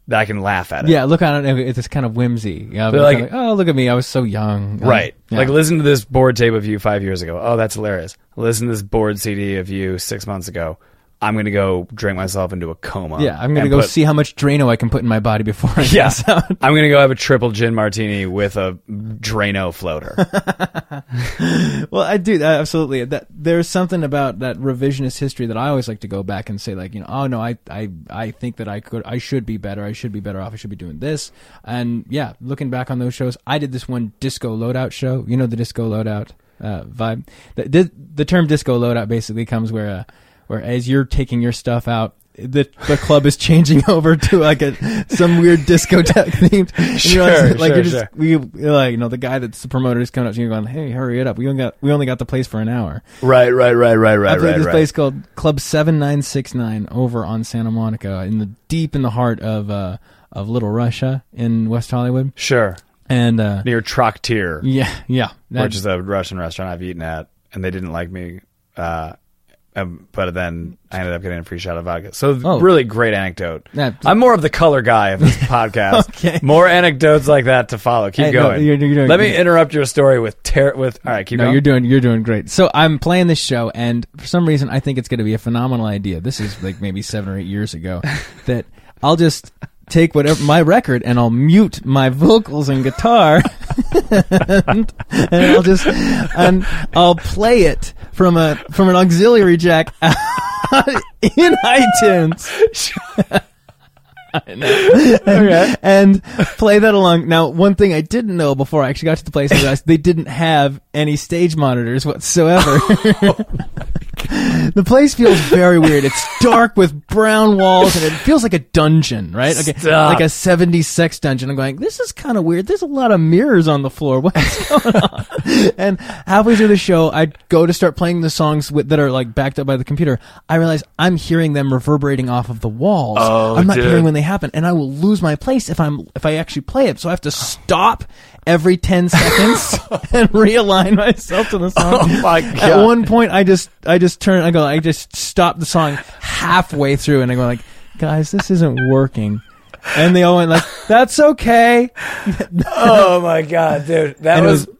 S2: that I can laugh at it.
S1: Yeah, look on it. It's kind of whimsy. Yeah,
S2: They're
S1: it's
S2: like-
S1: like, oh, look at me. I was so young. Um,
S2: Right.
S1: yeah.
S2: Like listen to this board tape of you five years ago. Oh, that's hilarious. Listen to this board CD of you six months ago. I'm gonna go drink myself into a coma.
S1: yeah, I'm gonna go
S2: put-
S1: see how much Drano I can put in my body before I
S2: Yeah,
S1: pass out.
S2: I'm gonna go have a triple gin martini with a Drano floater.
S1: Well, I do uh, absolutely. That there's something about that revisionist history that I always like to go back and say, like, you know, oh no, I, I, I think that I could, I should be better. I should be better off. I should be doing this. And yeah, looking back on those shows, I did this one disco loadout show. You know the disco loadout uh, vibe. The, the the term disco loadout basically comes where, uh, where as you're taking your stuff out. The the club is changing over to like a some weird discotheque themed. And you realize,
S2: Sure,
S1: like
S2: sure,
S1: you're just
S2: sure.
S1: we you're like you know the guy that's the promoter is coming up to you and going, hey, hurry it up. We only got we only got the place for an hour.
S2: right, right, right, right, right,
S1: I played
S2: right,
S1: this
S2: right.
S1: place called Club Seven Nine Six Nine over on Santa Monica, in the deep in the heart of uh, of Little Russia in West Hollywood,
S2: Sure.
S1: and uh,
S2: Near Traktir,
S1: yeah, yeah,
S2: which is a Russian restaurant I've eaten at, and they didn't like me. Uh, um, but then I ended up getting a free shot of vodka. So
S1: Oh.
S2: really great anecdote. I'm more of the color guy of this podcast.
S1: Okay.
S2: More anecdotes like that to follow. Keep
S1: Hey, no,
S2: going.
S1: you're- you're doing
S2: Let me interrupt your story with ter- with. All right, keep
S1: no,
S2: going.
S1: you're doing you're doing great. So I'm playing this show, and for some reason, I think it's going to be a phenomenal idea. This is like maybe seven or eight years ago. that I'll just take whatever my record and I'll mute my vocals and guitar, and, and I'll just and I'll play it from a from an auxiliary jack in iTunes. And, and play that along. Now, one thing I didn't know before I actually got to the place, was they didn't have any stage monitors whatsoever. the place feels very weird. It's dark with brown walls, and it feels like a dungeon, right? Like a,
S2: Stop.
S1: like a 70s sex dungeon. I'm going, this is kind of weird. There's a lot of mirrors on the floor. What's going on? and halfway through the show, I go to start playing the songs with, that are like backed up by the computer. I realize I'm hearing them reverberating off of the walls.
S2: Oh,
S1: I'm not
S2: dude.
S1: hearing when they happen, and I will lose my place if I'm if I actually play it. So I have to stop every ten seconds and realign myself to the song.
S2: Oh my
S1: At one point, I just I just turn. I go. I just stop the song halfway through, and I go like, guys, this isn't working. And they all went like, "That's okay."
S2: oh my god, dude, that was,
S1: was-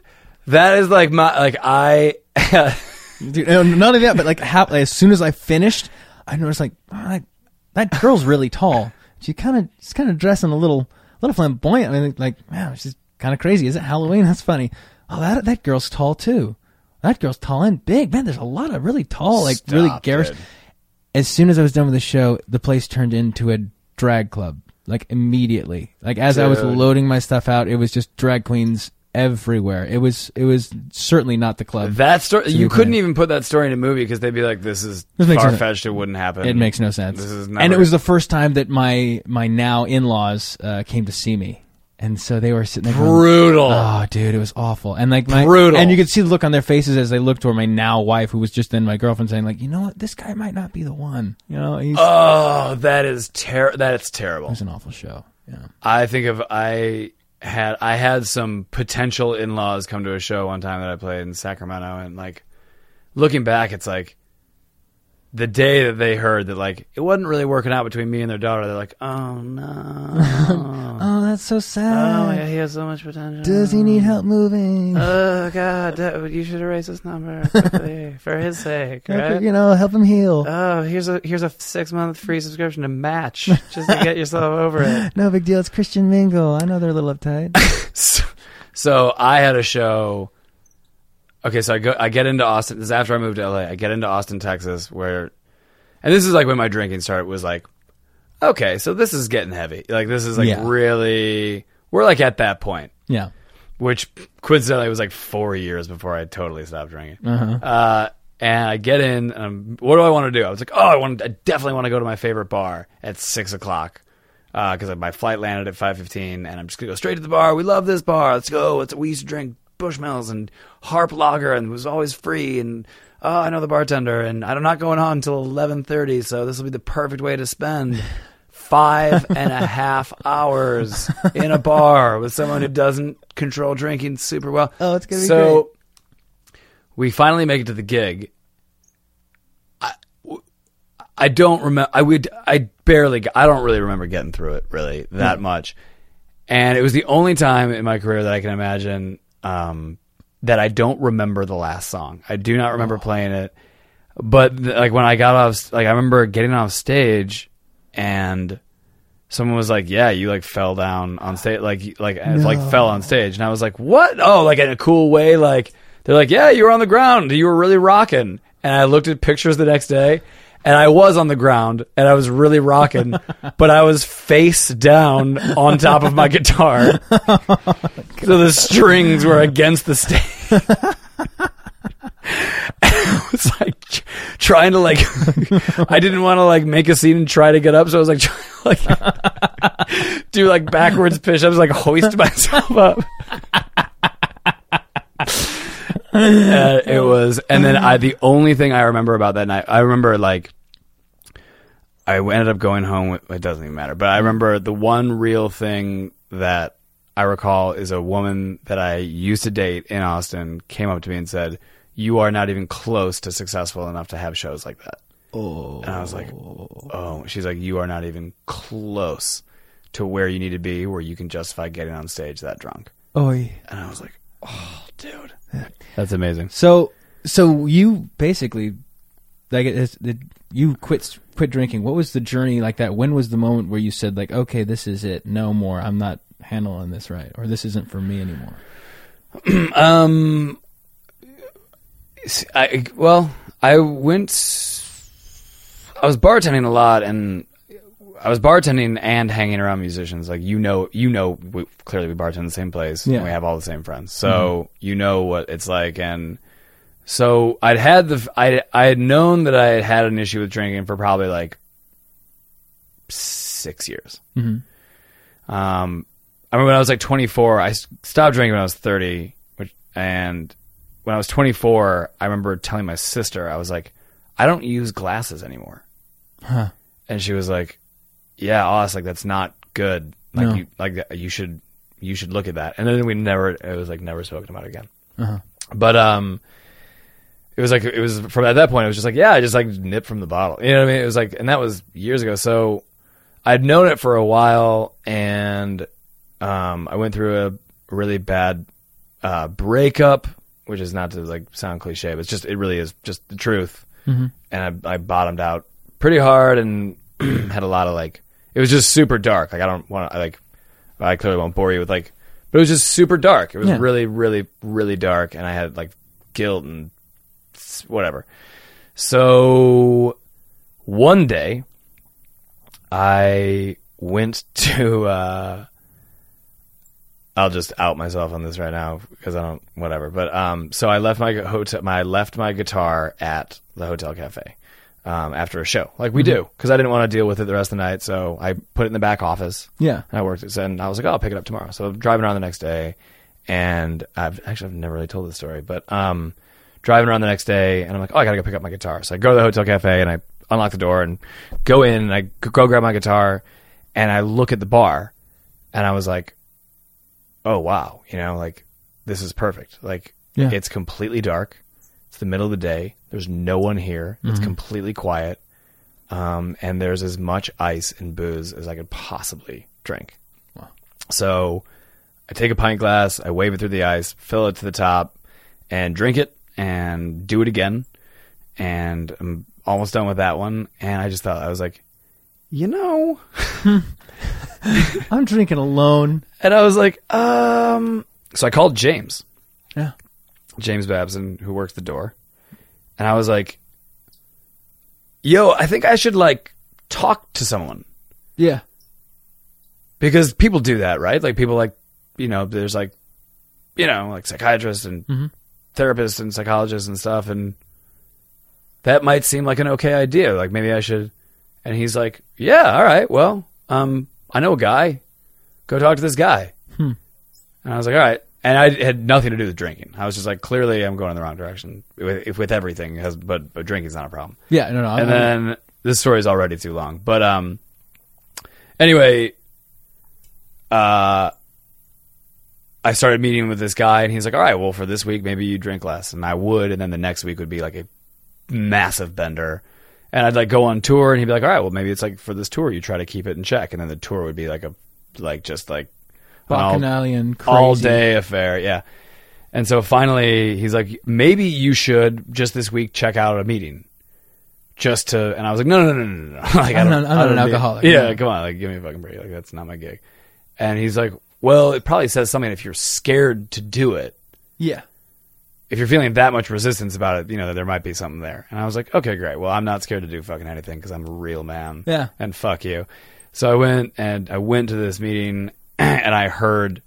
S2: that is like my like I.
S1: Dude, not only that, but like, half, like as soon as I finished, I noticed like oh, that, that girl's really tall. She kind of she's kind of dressing a little a little flamboyant. I mean, like man, she's kind of crazy. Is it Halloween? That's funny. Oh, that that girl's tall too. That girl's tall and big. Man, there's a lot of really tall, like really
S2: Stop,
S1: garish.
S2: dude.
S1: As soon as I was done with the show, the place turned into a drag club. Like immediately. Like as I was loading my stuff out, it was just drag queens everywhere. It was it was certainly not the club.
S2: That story, you couldn't even put that story in a movie because they'd be like, "This is far fetched. It wouldn't happen."
S1: It makes no sense.
S2: This is
S1: and it was the first time that my my now in laws uh, came to see me, and so they were sitting there. going,
S2: brutal.
S1: Oh, dude, it was awful. And like my
S2: Brutal.
S1: and you could see the look on their faces as they looked toward my now wife, who was just then my girlfriend, saying like, you know what, this guy might not be the one. You know, he's
S2: oh, that is ter- That is
S1: it
S2: terrible.
S1: was an awful show. Yeah.
S2: I think of I had I had some potential in laws come to a show one time that I played in Sacramento, and like looking back, it's like the day that they heard that like it wasn't really working out between me and their daughter. They're like, "Oh no,
S1: Oh, that's so sad.
S2: oh yeah, he has so much potential."
S1: Does he need help moving?
S2: Oh God, Dad, you should erase this number quickly for his sake, right?
S1: You know, help him heal.
S2: Oh, here's a here's a six month free subscription to Match just to get yourself over it.
S1: no big deal. It's Christian Mingle. I know they're a little uptight.
S2: So, so I had a show. Okay, so I go, I get into Austin. This is after I moved to LA. I get into Austin, Texas, where, and this is like when my drinking started. Was like, okay, so this is getting heavy. Like this is like
S1: Yeah.
S2: really, we're like at that point,
S1: yeah.
S2: which coincidentally was like four years before I totally stopped drinking.
S1: Uh-huh.
S2: Uh, And I get in, and I'm, what do I want to do? I was like, oh, I want, I definitely want to go to my favorite bar at six o'clock because my flight landed at five fifteen, and I'm just gonna go straight to the bar. We love this bar. Let's go. It's we used to drink Bushmills and Harp Lager, and was always free. And oh, I know the bartender, and I'm not going on until eleven thirty, so this will be the perfect way to spend five and a half hours in a bar with someone who doesn't control drinking super well.
S3: Oh, it's gonna be
S2: so. We finally make it to the gig. I, I don't remember. I would. I barely. I don't really remember getting through it really that hmm. much. And it was the only time in my career that I can imagine um, that I don't remember the last song. I do not remember playing it. But like when I got off, like I remember getting off stage, and someone was like, "Yeah, you like fell down on stage, like like and like fell on stage," and I was like, "What? Oh, like in a cool way? Like they're like, yeah, you were on the ground, you were really rocking." And I looked at pictures the next day, and I was on the ground, and I was really rocking, but I was face down on top of my guitar, so the strings were against the stage. I was like trying to like I didn't want to like make a scene and try to get up, so I was like trying to like do like backwards push ups, like hoist myself up. Uh, it was, and then I the only thing I remember about that night, I remember like I ended up going home. With, it doesn't even matter, but I remember the one real thing that I recall is a woman that I used to date in Austin came up to me and said, "You are not even close to successful enough to have shows like that."
S3: Oh,
S2: And I was like, "Oh," she's like, "You are not even close to where you need to be, where you can justify getting on stage that drunk."
S3: oh. yeah.
S2: And I was like, "Oh, dude, that's amazing."
S3: So, so you basically, like, it, it, it- you quit quit drinking. What was the journey like that? When was the moment where you said, like, okay, this is it, no more. I'm not handling this right, or this isn't for me anymore.
S2: Um, I well, I went. I was bartending a lot, and I was bartending and hanging around musicians. Like you know, you know, we, clearly we bartend in the same place.
S3: Yeah.
S2: and we have all the same friends, so you know what it's like. And so I'd had the I I had known that I had had an issue with drinking for probably like six years.
S3: Mhm.
S2: Um, I remember when I was like 24, I stopped drinking when I was 30, which, and when I was 24, I remember telling my sister, I was like, I don't use glasses anymore.
S3: Huh.
S2: And she was like, Yeah, Oz, like that's not good. Like
S3: No.
S2: you, like you should, you should look at that. And then we never, it was like never spoken about again.
S3: Uh-huh.
S2: But um, it was like it was from at that point. It was just like, yeah, I just like nipped from the bottle. You know what I mean? It was like, and that was years ago. So I'd known it for a while, and um, I went through a really bad uh, breakup, which is not to like sound cliche, but it's just it really is just the truth.
S3: Mhm.
S2: And I, I bottomed out pretty hard and had a lot of like it was just super dark. Like I don't want to like I clearly won't bore you with like, but it was just super dark. It was
S3: Yeah.
S2: really, really, really dark, and I had like guilt and whatever. So one day, I went to. Uh, I'll just out myself on this right now because I don't whatever. But um, so I left my hotel. My I left my guitar at the hotel cafe um, after a show, like we do, because I didn't want to deal with it the rest of the night. So I put it in the back office.
S3: Yeah.
S2: I worked it, and I was like, oh, I'll pick it up tomorrow. So I'm driving around the next day, and I've actually I've never really told this story, but um, driving around the next day, and I'm like, oh, I gotta go pick up my guitar. So I go to the hotel cafe, and I unlock the door and go in, and I go grab my guitar, and I look at the bar, and I was like, oh wow, you know, like this is perfect. Like
S3: Yeah.
S2: it's completely dark. It's the middle of the day. There's no one here. It's completely quiet. Um, and there's as much ice and booze as I could possibly drink. So I take a pint glass, I wave it through the ice, fill it to the top, and drink it, and do it again. And I'm almost done with that one. And I just thought, I was like, you know,
S3: I'm drinking alone.
S2: and I was like, um. So I called James,
S3: Yeah.
S2: James Babson, who works the door, and I was like, "Yo, I think I should like talk to someone
S3: Yeah.
S2: because people do that, right? Like people like, you know, there's like, you know, like psychiatrists and
S3: Mhm.
S2: Therapists and psychologists and stuff, and that might seem like an okay idea. Like maybe I should. And he's like, yeah, all right. Well, um, I know a guy. Go talk to this guy.
S3: Hmm.
S2: And I was like, all right. And I had nothing to do with drinking. I was just like, clearly, I'm going in the wrong direction with, with everything. Has, but but drinking's not a problem.
S3: Yeah, no, no.
S2: And then this story is already too long. But um, anyway, uh, I started meeting with this guy, and he's like, "All right, well, for this week, maybe you drink less," and I would, and then the next week would be like a massive bender, and I'd like go on tour, and he'd be like, "All right, well, maybe it's like for this tour, you try to keep it in check," and then the tour would be like a like just like an all-
S3: Bacchanalian, crazy.
S2: all day affair. Yeah. And so finally, he's like, maybe you should just this week check out a meeting, just to. And I was like, no, no, no, no, no, like, I
S3: I'm
S2: don't-
S3: not- I'm
S2: I
S3: not an
S2: don't
S3: alcoholic,
S2: Yeah,
S3: no.
S2: come on, like, give me a fucking break. Like, that's not my gig. And he's like, well, it probably says something if you're scared to do it.
S3: Yeah.
S2: If you're feeling that much resistance about it, you know, that there might be something there. And I was like, okay, great. Well, I'm not scared to do fucking anything because I'm a real man.
S3: Yeah.
S2: And fuck you. So I went and I went to this meeting and I heard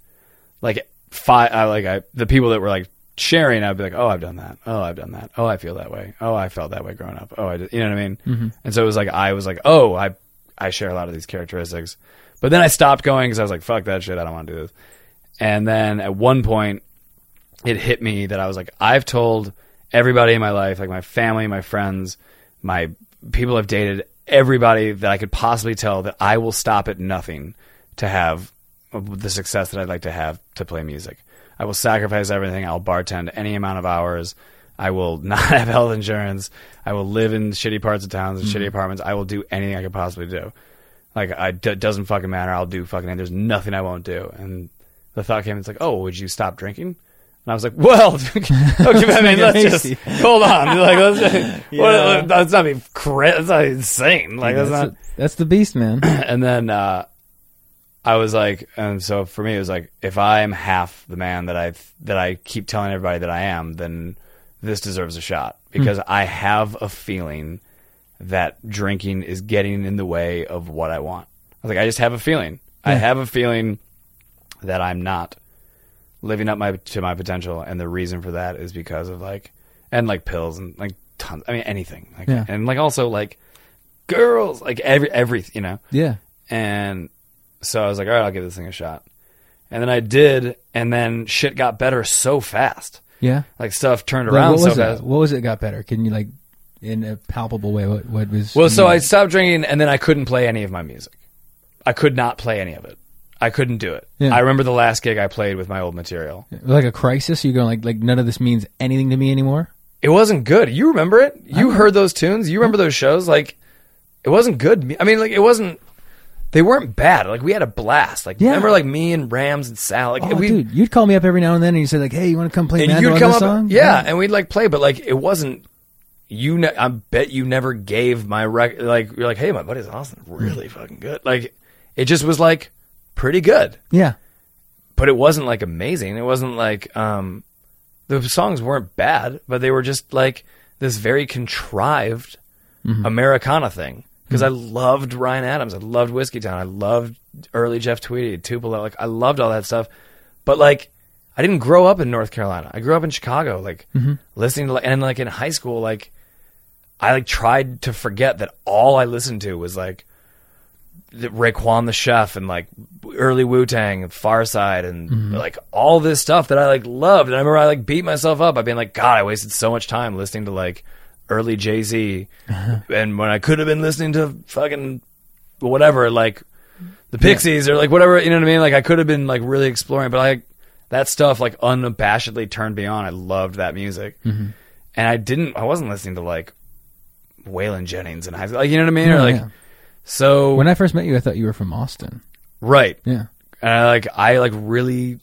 S2: like five, I, like I, the people that were like sharing, I'd be like, oh, I've done that. Oh, I've done that. Oh, I feel that way. Oh, I felt that way growing up. Oh, I did, you know what I mean? Mm-hmm. And so it was like, I was like, oh, I, I share a lot of these characteristics. But then I stopped going because I was like, fuck that shit. I don't want to do this. And then at one point, it hit me that I was like, I've told everybody in my life, like my family, my friends, my people I've dated, everybody that I could possibly tell that I will stop at nothing to have the success that I'd like to have to play music. I will sacrifice everything. I'll bartend any amount of hours. I will not have health insurance. I will live in shitty parts of towns and shitty mm-hmm. apartments. I will do anything I could possibly do. Like, I, it doesn't fucking matter. I'll do fucking, there's nothing I won't do. And the thought came, it's like, oh, would you stop drinking? And I was like, well, okay, I mean, let's just hold on. Like, let's,
S3: Yeah.
S2: that's not be cra- that's not insane. Like, that's,
S3: that's,
S2: not.
S3: that's the beast, man.
S2: And then uh, I was like, and so for me, it was like, if I am half the man that I that I keep telling everybody that I am, then this deserves a shot because I have a feeling that drinking is getting in the way of what I want. I was like, I just have a feeling. I have a feeling that I'm not living up my to my potential, and the reason for that is because of like and like pills and like tons. I mean, anything. Like,
S3: Yeah.
S2: and like also like girls, like every every you know.
S3: Yeah.
S2: And so I was like, all right, I'll give this thing a shot. And then I did, and then shit got better so fast.
S3: Yeah.
S2: Like stuff turned
S3: Like,
S2: around
S3: what
S2: so
S3: was it?
S2: fast.
S3: What was it got better? Can you like in a palpable way what what was
S2: Well, so I stopped drinking, and then I couldn't play any of my music. I could not play any of it. I couldn't do it.
S3: Yeah.
S2: I remember the last gig I played with my old material.
S3: like a crisis, You're going like like none of this means anything to me anymore?
S2: It wasn't good. You remember it? You heard those tunes? You remember those shows? Like, it wasn't good. I mean, like, it wasn't. They weren't bad. Like, we had a blast. Like,
S3: Yeah.
S2: remember, like me and Rams and Sal. Like,
S3: Oh,
S2: we,
S3: dude, you'd call me up every now and then and you said like, "Hey, you want to come play
S2: and
S3: Mando
S2: you'd come up,
S3: song?"
S2: yeah, and we'd like play, but like it wasn't. You, ne- I bet you never gave my rec. Like you're like, hey, my buddy's Austin, hmm. really fucking good. Like it just was like pretty good,
S3: yeah,
S2: but it wasn't like amazing. It wasn't like um, the songs weren't bad, but they were just like this very contrived mm-hmm. Americana thing. Because mm-hmm. I loved Ryan Adams, I loved Whiskeytown, I loved early Jeff Tweedy, Tupelo, like I loved all that stuff. But like, I didn't grow up in North Carolina. I grew up in Chicago, like mm-hmm. listening to, and like in high school, like I like tried to forget that all I listened to was like the Raekwon the Chef and like early Wu Tang, and Pharcyde, and mm-hmm. like all this stuff that I like loved. And I remember I like beat myself up by being like, God, I wasted so much time listening to like early Jay Z, and when I could have been listening to fucking whatever, like the Pixies or like whatever, you know what I mean? Like I could have been like really exploring, but like that stuff like unabashedly turned me on. I loved that music, mm-hmm. and I didn't. I wasn't listening to like Waylon Jennings and high school, like you know what I mean? or like
S3: yeah.
S2: so
S3: When I first met you, I thought you were from Austin.
S2: right,
S3: Yeah,
S2: and I like I like really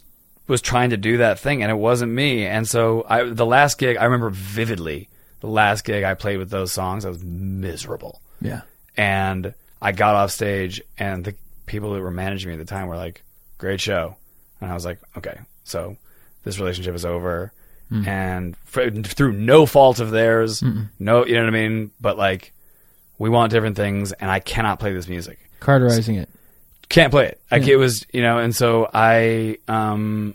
S2: was trying to do that thing, and it wasn't me. And so I the last gig I remember vividly. The last gig I played with those songs, I was miserable.
S3: yeah,
S2: and I got off stage, and the people that were managing me at the time were like, "Great show," and I was like, "Okay, so this relationship is over," and fr- through no fault of theirs, no, you know what I mean. But like, we want different things, and I cannot play this music.
S3: Carterizing it.
S2: Can't play it. Like
S3: Yeah.
S2: it was, you know, and so I, um,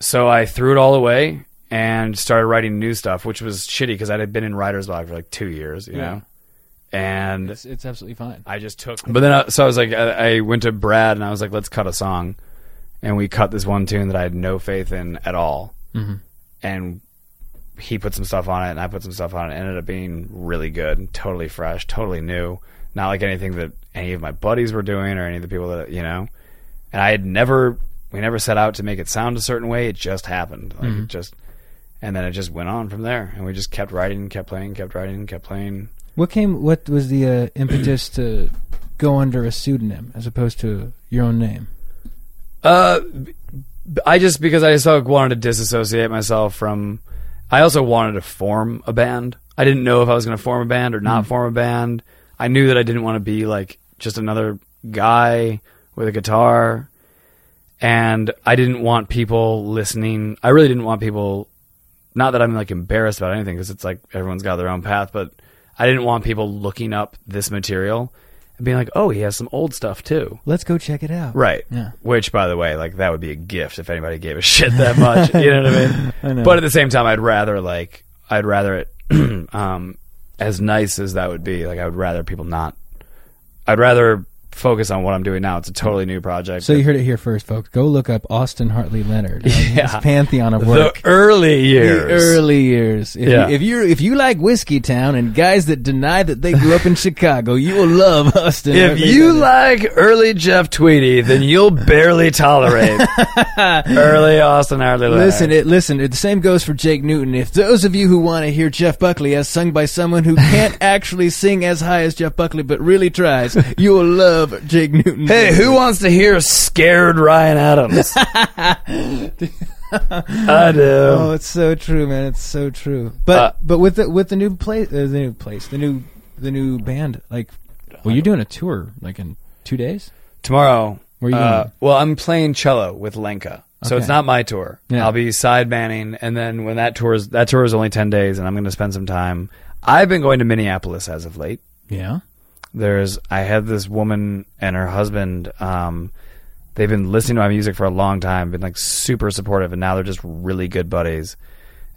S2: so I threw it all away, and started writing new stuff, which was shitty because I had been in writer's block for like two years, you
S1: Yeah.
S2: know. And
S1: It's, it's absolutely fine.
S2: I just took. But then, I, so I was like, I, I went to Brad and I was like, let's cut a song, and we cut this one tune that I had no faith in at all,
S1: Mhm.
S2: And he put some stuff on it, and I put some stuff on it. It ended up being really good, totally fresh, totally new, not like anything that any of my buddies were doing or any of the people that you know. And I had never, we never set out to make it sound a certain way. It just happened, like it just, and then it just went on from there, and we just kept writing, kept playing, kept writing, kept playing.
S1: What came? What was the uh, impetus to go under a pseudonym as opposed to your own name?
S2: Uh, b- I just because I just wanted to disassociate myself from. I also wanted to form a band. I didn't know if I was going to form a band or not hmm. form a band. I knew that I didn't want to be like just another guy with a guitar, and I didn't want people listening. I really didn't want people. Not that I'm like embarrassed about anything because it's like everyone's got their own path, but I didn't want people looking up this material and being like, "Oh, he has some old stuff too."
S1: Let's go check it out.
S2: Right.
S1: Yeah.
S2: Which, by the way, like that would be a gift if anybody gave a shit that much. you know what I mean?
S1: I know.
S2: But at the same time, I'd rather like I'd rather it um, as nice as that would be. Like I would rather people not. I'd rather focus on what I'm doing now. It's a totally new project.
S1: So you heard it here first, folks. Go look up Austin Hartley Leonard.
S2: Yeah.
S1: His pantheon of work.
S2: the early years.
S1: The early years. If,
S2: Yeah.
S1: you, if you if you like Whiskeytown and guys that deny that they grew up in Chicago, you will love Austin.
S2: if
S1: Hartley
S2: you
S1: Leonard.
S2: like early Jeff Tweedy, then you'll barely tolerate early Austin Hartley. Leonard.
S1: Listen, it listen. It, the same goes for Jake Newton. If those of you who want to hear Jeff Buckley as sung by someone who can't actually sing as high as Jeff Buckley but really tries, you will love Jake Newton.
S2: Hey, who wants to hear scared Ryan Adams? I do.
S1: Oh, it's so true, man. It's so true. But
S2: Uh,
S1: but with the with the new place, uh, the new place, the new the new band, like, well, you're doing a tour like in two days.
S2: Tomorrow.
S1: Where you
S2: uh. Well, I'm playing cello with Lenka. So
S1: Okay.
S2: it's not my tour.
S1: Yeah.
S2: I'll be side banning, and then when that tour is that tour is only ten days, and I'm going to spend some time. I've been going to Minneapolis as of late.
S1: Yeah.
S2: There's I had this woman and her husband. Um, they've been listening to my music for a long time, been like super supportive, and now they're just really good buddies.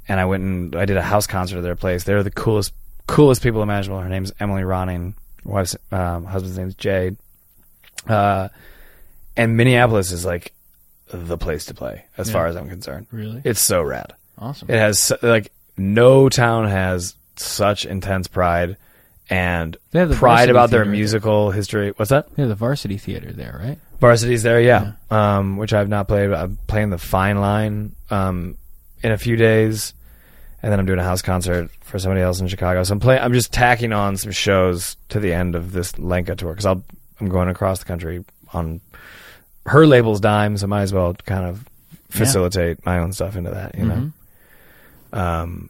S2: And I went and I did a house concert at their place. They're the coolest, coolest people imaginable. Her name's Emily Ronning. Wife's um, husband's name's Jade. Uh, and Minneapolis is like the place to play, as
S1: Yeah.
S2: far as I'm concerned.
S1: Really?
S2: It's so rad.
S1: Awesome.
S2: It has like no town has such intense pride and
S1: They have the
S2: pride about their
S1: Theater there.
S2: musical history. What's that?
S1: Yeah, the Varsity Theater there, right?
S2: Varsity's there, yeah. Um, which I've not played. I'm playing the Fine Line um, in a few days, and then I'm doing a house concert for somebody else in Chicago. So I'm playing. I'm just tacking on some shows to the end of this Lenka tour because I'll I'm going across the country on her label's dime, so I might as well kind of facilitate my own stuff into that. You know. Um.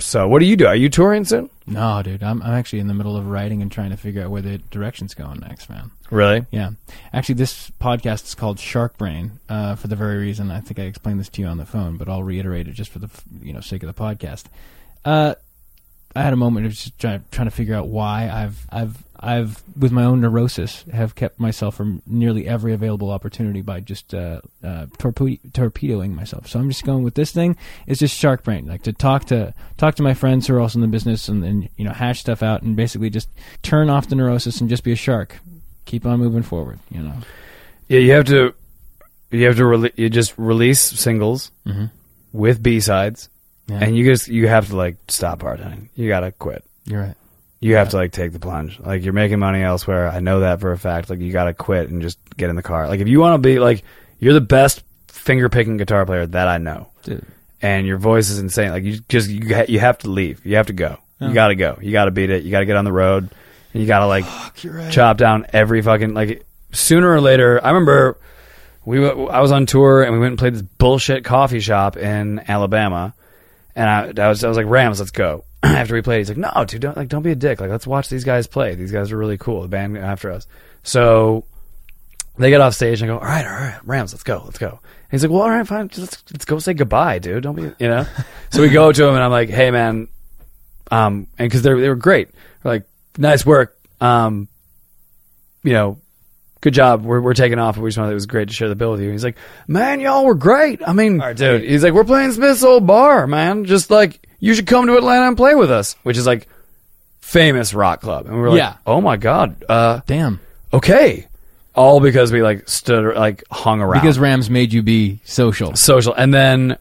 S2: So what do you do? Are you touring soon?
S1: No, dude, I'm I'm actually in the middle of writing and trying to figure out where the direction's going next, man.
S2: Really?
S1: Yeah, actually, this podcast is called Shark Brain uh, for the very reason I think I explained this to you on the phone, but I'll reiterate it just for the you know sake of the podcast. Uh, I had a moment of just trying, trying to figure out why I've I've I've with my own neurosis have kept myself from nearly every available opportunity by just uh, uh, torpe- torpedoing myself. So I'm just going with this thing. It's just shark brain, like to talk to talk to my friends who are also in the business and, and you know hash stuff out and basically just turn off the neurosis and just be a shark. Keep on moving forward. You know.
S2: Yeah, you have to. You have to. Rele- you just release singles
S1: Mm-hmm.
S2: with B sides.
S1: Yeah,
S2: and you just you have to like stop bartending. You gotta quit.
S1: you're right.
S2: You have to like take the plunge. Like you're making money elsewhere. I know that for a fact. Like you gotta quit and just get in the car. Like if you want to be like you're the best finger picking guitar player that I know,
S1: Dude.
S2: and your voice is insane. Like you just you ha- you have to leave. You have to go.
S1: Yeah.
S2: You gotta go. You gotta beat it. You gotta get on the road. And you gotta like
S1: You're right.
S2: chop down every fucking like sooner or later. I remember we w- I was on tour and we went and played this bullshit coffee shop in Alabama, and I, I was I was like Rams, let's go. after we played, he's like, no, dude, don't like don't be a dick. Like let's watch these guys play. These guys are really cool. The band after us. So they get off stage and I go, all right, all right, Rams, let's go, let's go. And he's like, well, all right, fine, just, let's, let's go say goodbye, dude. Don't be, you know. so we go to him and I'm like, hey, man, um, and because they they were great, They're like nice work, um, you know, good job. We're, we're taking off. We just wanted, it was great to share the bill with you. He's like, man, y'all were great. I mean, dude, he's like, we're playing Smith's Olde Bar, man. Just like, you should come to Atlanta and play with us, which is like famous rock club. And we were like,
S1: Yeah.
S2: oh my God, uh,
S1: Damn.
S2: okay. All because we like stood, like hung around.
S1: Because Rams made you be social.
S2: social. And then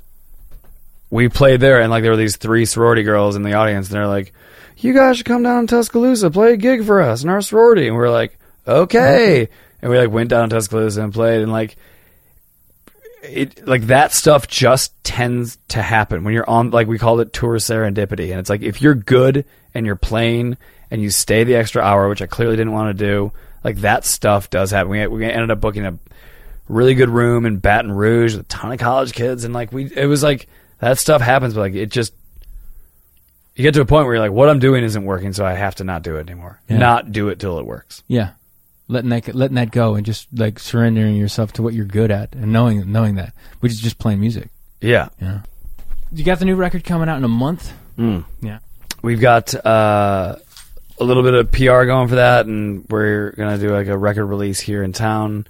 S2: we played there, and like there were these three sorority girls in the audience, and they're like, "You guys should come down to Tuscaloosa, play a gig for us in our sorority." And we are like, "Okay." And we like went down to Tuscaloosa and played, and like it like that stuff just tends to happen when you're on like we called it tour serendipity and it's like if you're good and you're playing and you stay the extra hour which i clearly didn't want to do like that stuff does happen we, we ended up booking a really good room in baton rouge with a ton of college kids and like we it was like that stuff happens but like it just you get to a point where you're like what i'm doing isn't working so i have to not do it anymore
S1: Yeah.
S2: not do it till it works
S1: Yeah. Letting that letting that go and just like surrendering yourself to what you're good at and knowing knowing that, which is just playing music.
S2: yeah
S1: Yeah. You got the new record coming out in a month.
S2: Mm.
S1: Yeah.
S2: we've got uh, a little bit of PR going for that, and we're gonna do like a record release here in town,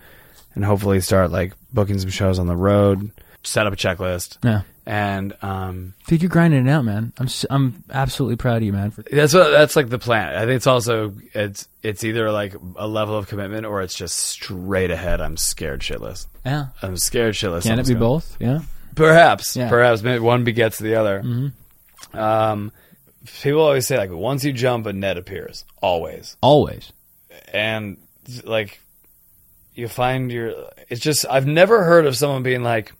S2: and hopefully start like booking some shows on the road. Set up a checklist,
S1: Yeah.
S2: And um,
S1: Dude, you're grinding it out, man. I'm s- I'm absolutely proud of you, man. For,
S2: that's what that's like the plan. I think it's also it's it's either like a level of commitment or it's just straight ahead. I'm scared shitless.
S1: yeah.
S2: I'm scared shitless.
S1: Can it be both? Yeah.
S2: Perhaps,
S1: Yeah.
S2: perhaps maybe one begets the other.
S1: Mm-hmm.
S2: Um, people always say like once you jump, a net appears. Always.
S1: Always.
S2: and like you find your it's just I've never heard of someone being like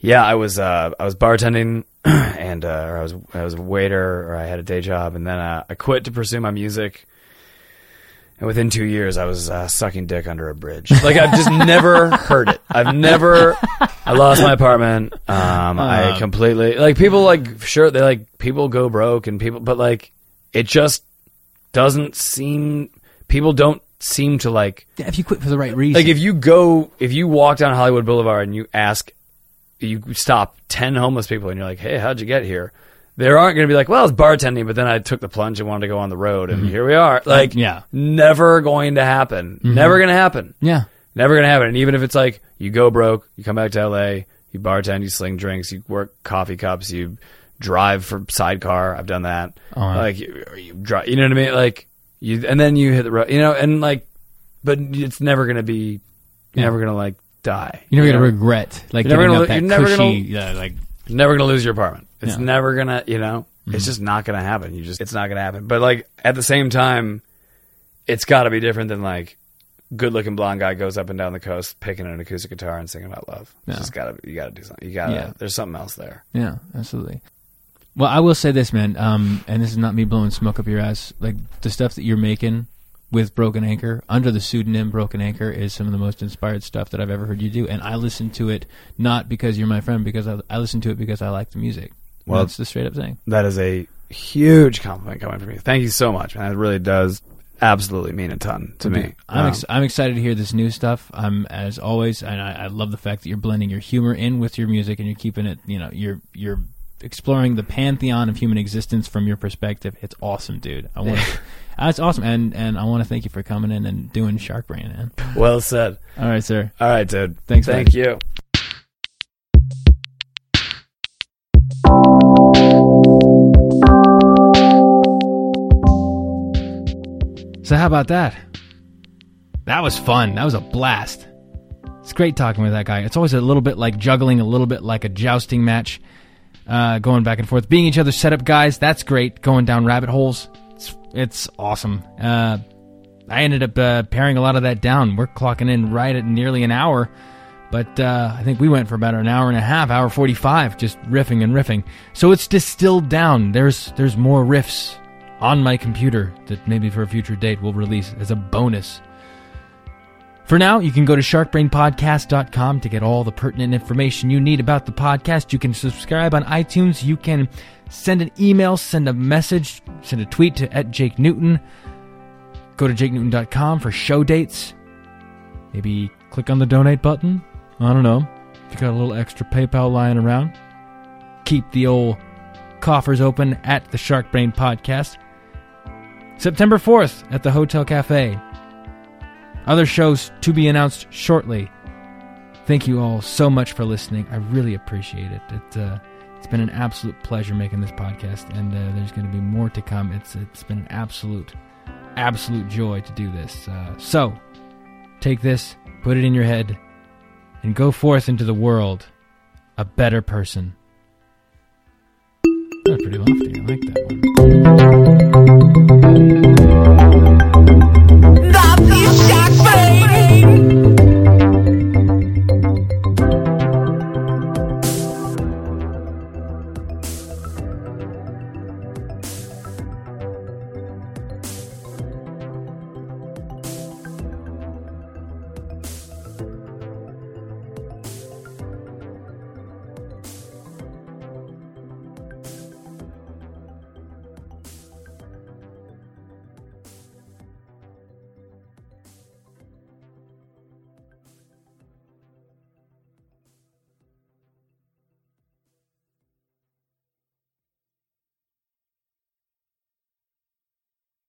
S2: yeah I was uh I was bartending and uh or I was I was a waiter or I had a day job and then uh, I quit to pursue my music. And within 2 years I was uh, sucking dick under a bridge. Like I've just never heard it. I've never I lost my apartment um I completely like people like sure they like people go broke and people but like it just doesn't seem people don't seem to like
S1: if you quit for the right reason.
S2: like if you go if you walk down Hollywood Boulevard and you ask you stop 10 homeless people and you're like hey how'd you get here? They aren't going to be like well it's bartending but then I took the plunge and wanted to go on the road and mm-hmm. here we are. Uh, like
S1: Yeah.
S2: never going to happen. Mm-hmm. Never going to happen.
S1: Yeah.
S2: never going to happen. And even if it's like you go broke you come back to LA you bartend you sling drinks you work coffee cups you drive for sidecar I've done that.
S1: Oh,
S2: like you, you drive you know what I mean? Like you and then you hit the road you know and like but it's never going to be you're never going to like die
S1: You're never
S2: you
S1: gonna regret like
S2: You're never
S1: giving
S2: gonna-
S1: up that
S2: you're
S1: cushy,
S2: gonna-
S1: uh, like
S2: You're never going to lose your apartment it's
S1: Yeah. Mm-hmm.
S2: never to you know it's just not going to happen you just it's not going to happen but like at the same time it's got to be different than like good looking blonde guy goes up and down the coast picking an acoustic guitar and singing about love
S1: Yeah.
S2: it's just got to you got to do something you got to
S1: Yeah.
S2: there's something else there
S1: Yeah, absolutely. Well, I will say this, man, um, and this is not me blowing smoke up your ass. Like the stuff that you're making with Broken Anchor under the pseudonym Broken Anchor is some of the most inspired stuff that I've ever heard you do. And I listen to it not because you're my friend, because I, I listen to it because I like the music. Well, that's the straight up thing.
S2: that is a huge compliment coming from you thank you so much man it really does absolutely mean a ton to me
S1: I'm,
S2: Um,
S1: I'm excited to hear this new stuff. I'm as always, and I, I love the fact that you're blending your humor in with your music, and you're keeping it. You know, you're you're exploring the pantheon of human existence from your perspective. It's awesome, dude. I want. It's awesome, and and I want to thank you for coming in and doing Shark Brain, man.
S2: well said
S1: All right, sir.
S2: all right dude
S1: Thanks,
S2: thank you
S1: So how about that? That was fun. That was a blast. It's great talking with that guy. It's always a little bit like juggling, a little bit like a jousting match, uh, going back and forth, being each other's setup guys. That's great. Going down rabbit holes. It's awesome. Uh, I ended up uh, paring a lot of that down. We're clocking in right at nearly an hour, but uh, I think we went for about an hour and a half, hour forty-five, just riffing and riffing. So it's distilled down. There's there's more riffs on my computer that maybe for a future date we'll release as a bonus. For now, you can go to sharkbrainpodcast.com to get all the pertinent information you need about the podcast. You can subscribe on iTunes. You can send an email, send a message, send a tweet to at Jake Newton. Go to jakenewton.com for show dates. Maybe click on the donate button. I don't know. If you got a little extra PayPal lying around, keep the old coffers open at the Shark Brain Podcast. September 4th at the Hotel Cafe. Other shows to be announced shortly. Thank you all so much for listening. I really appreciate it. It uh, it's been an absolute pleasure making this podcast, and uh, there's going to be more to come. It's it's been an absolute absolute joy to do this. Uh, so take this, put it in your head, and go forth into the world a better person. That's pretty lofty. I like that one.
S4: Fish shack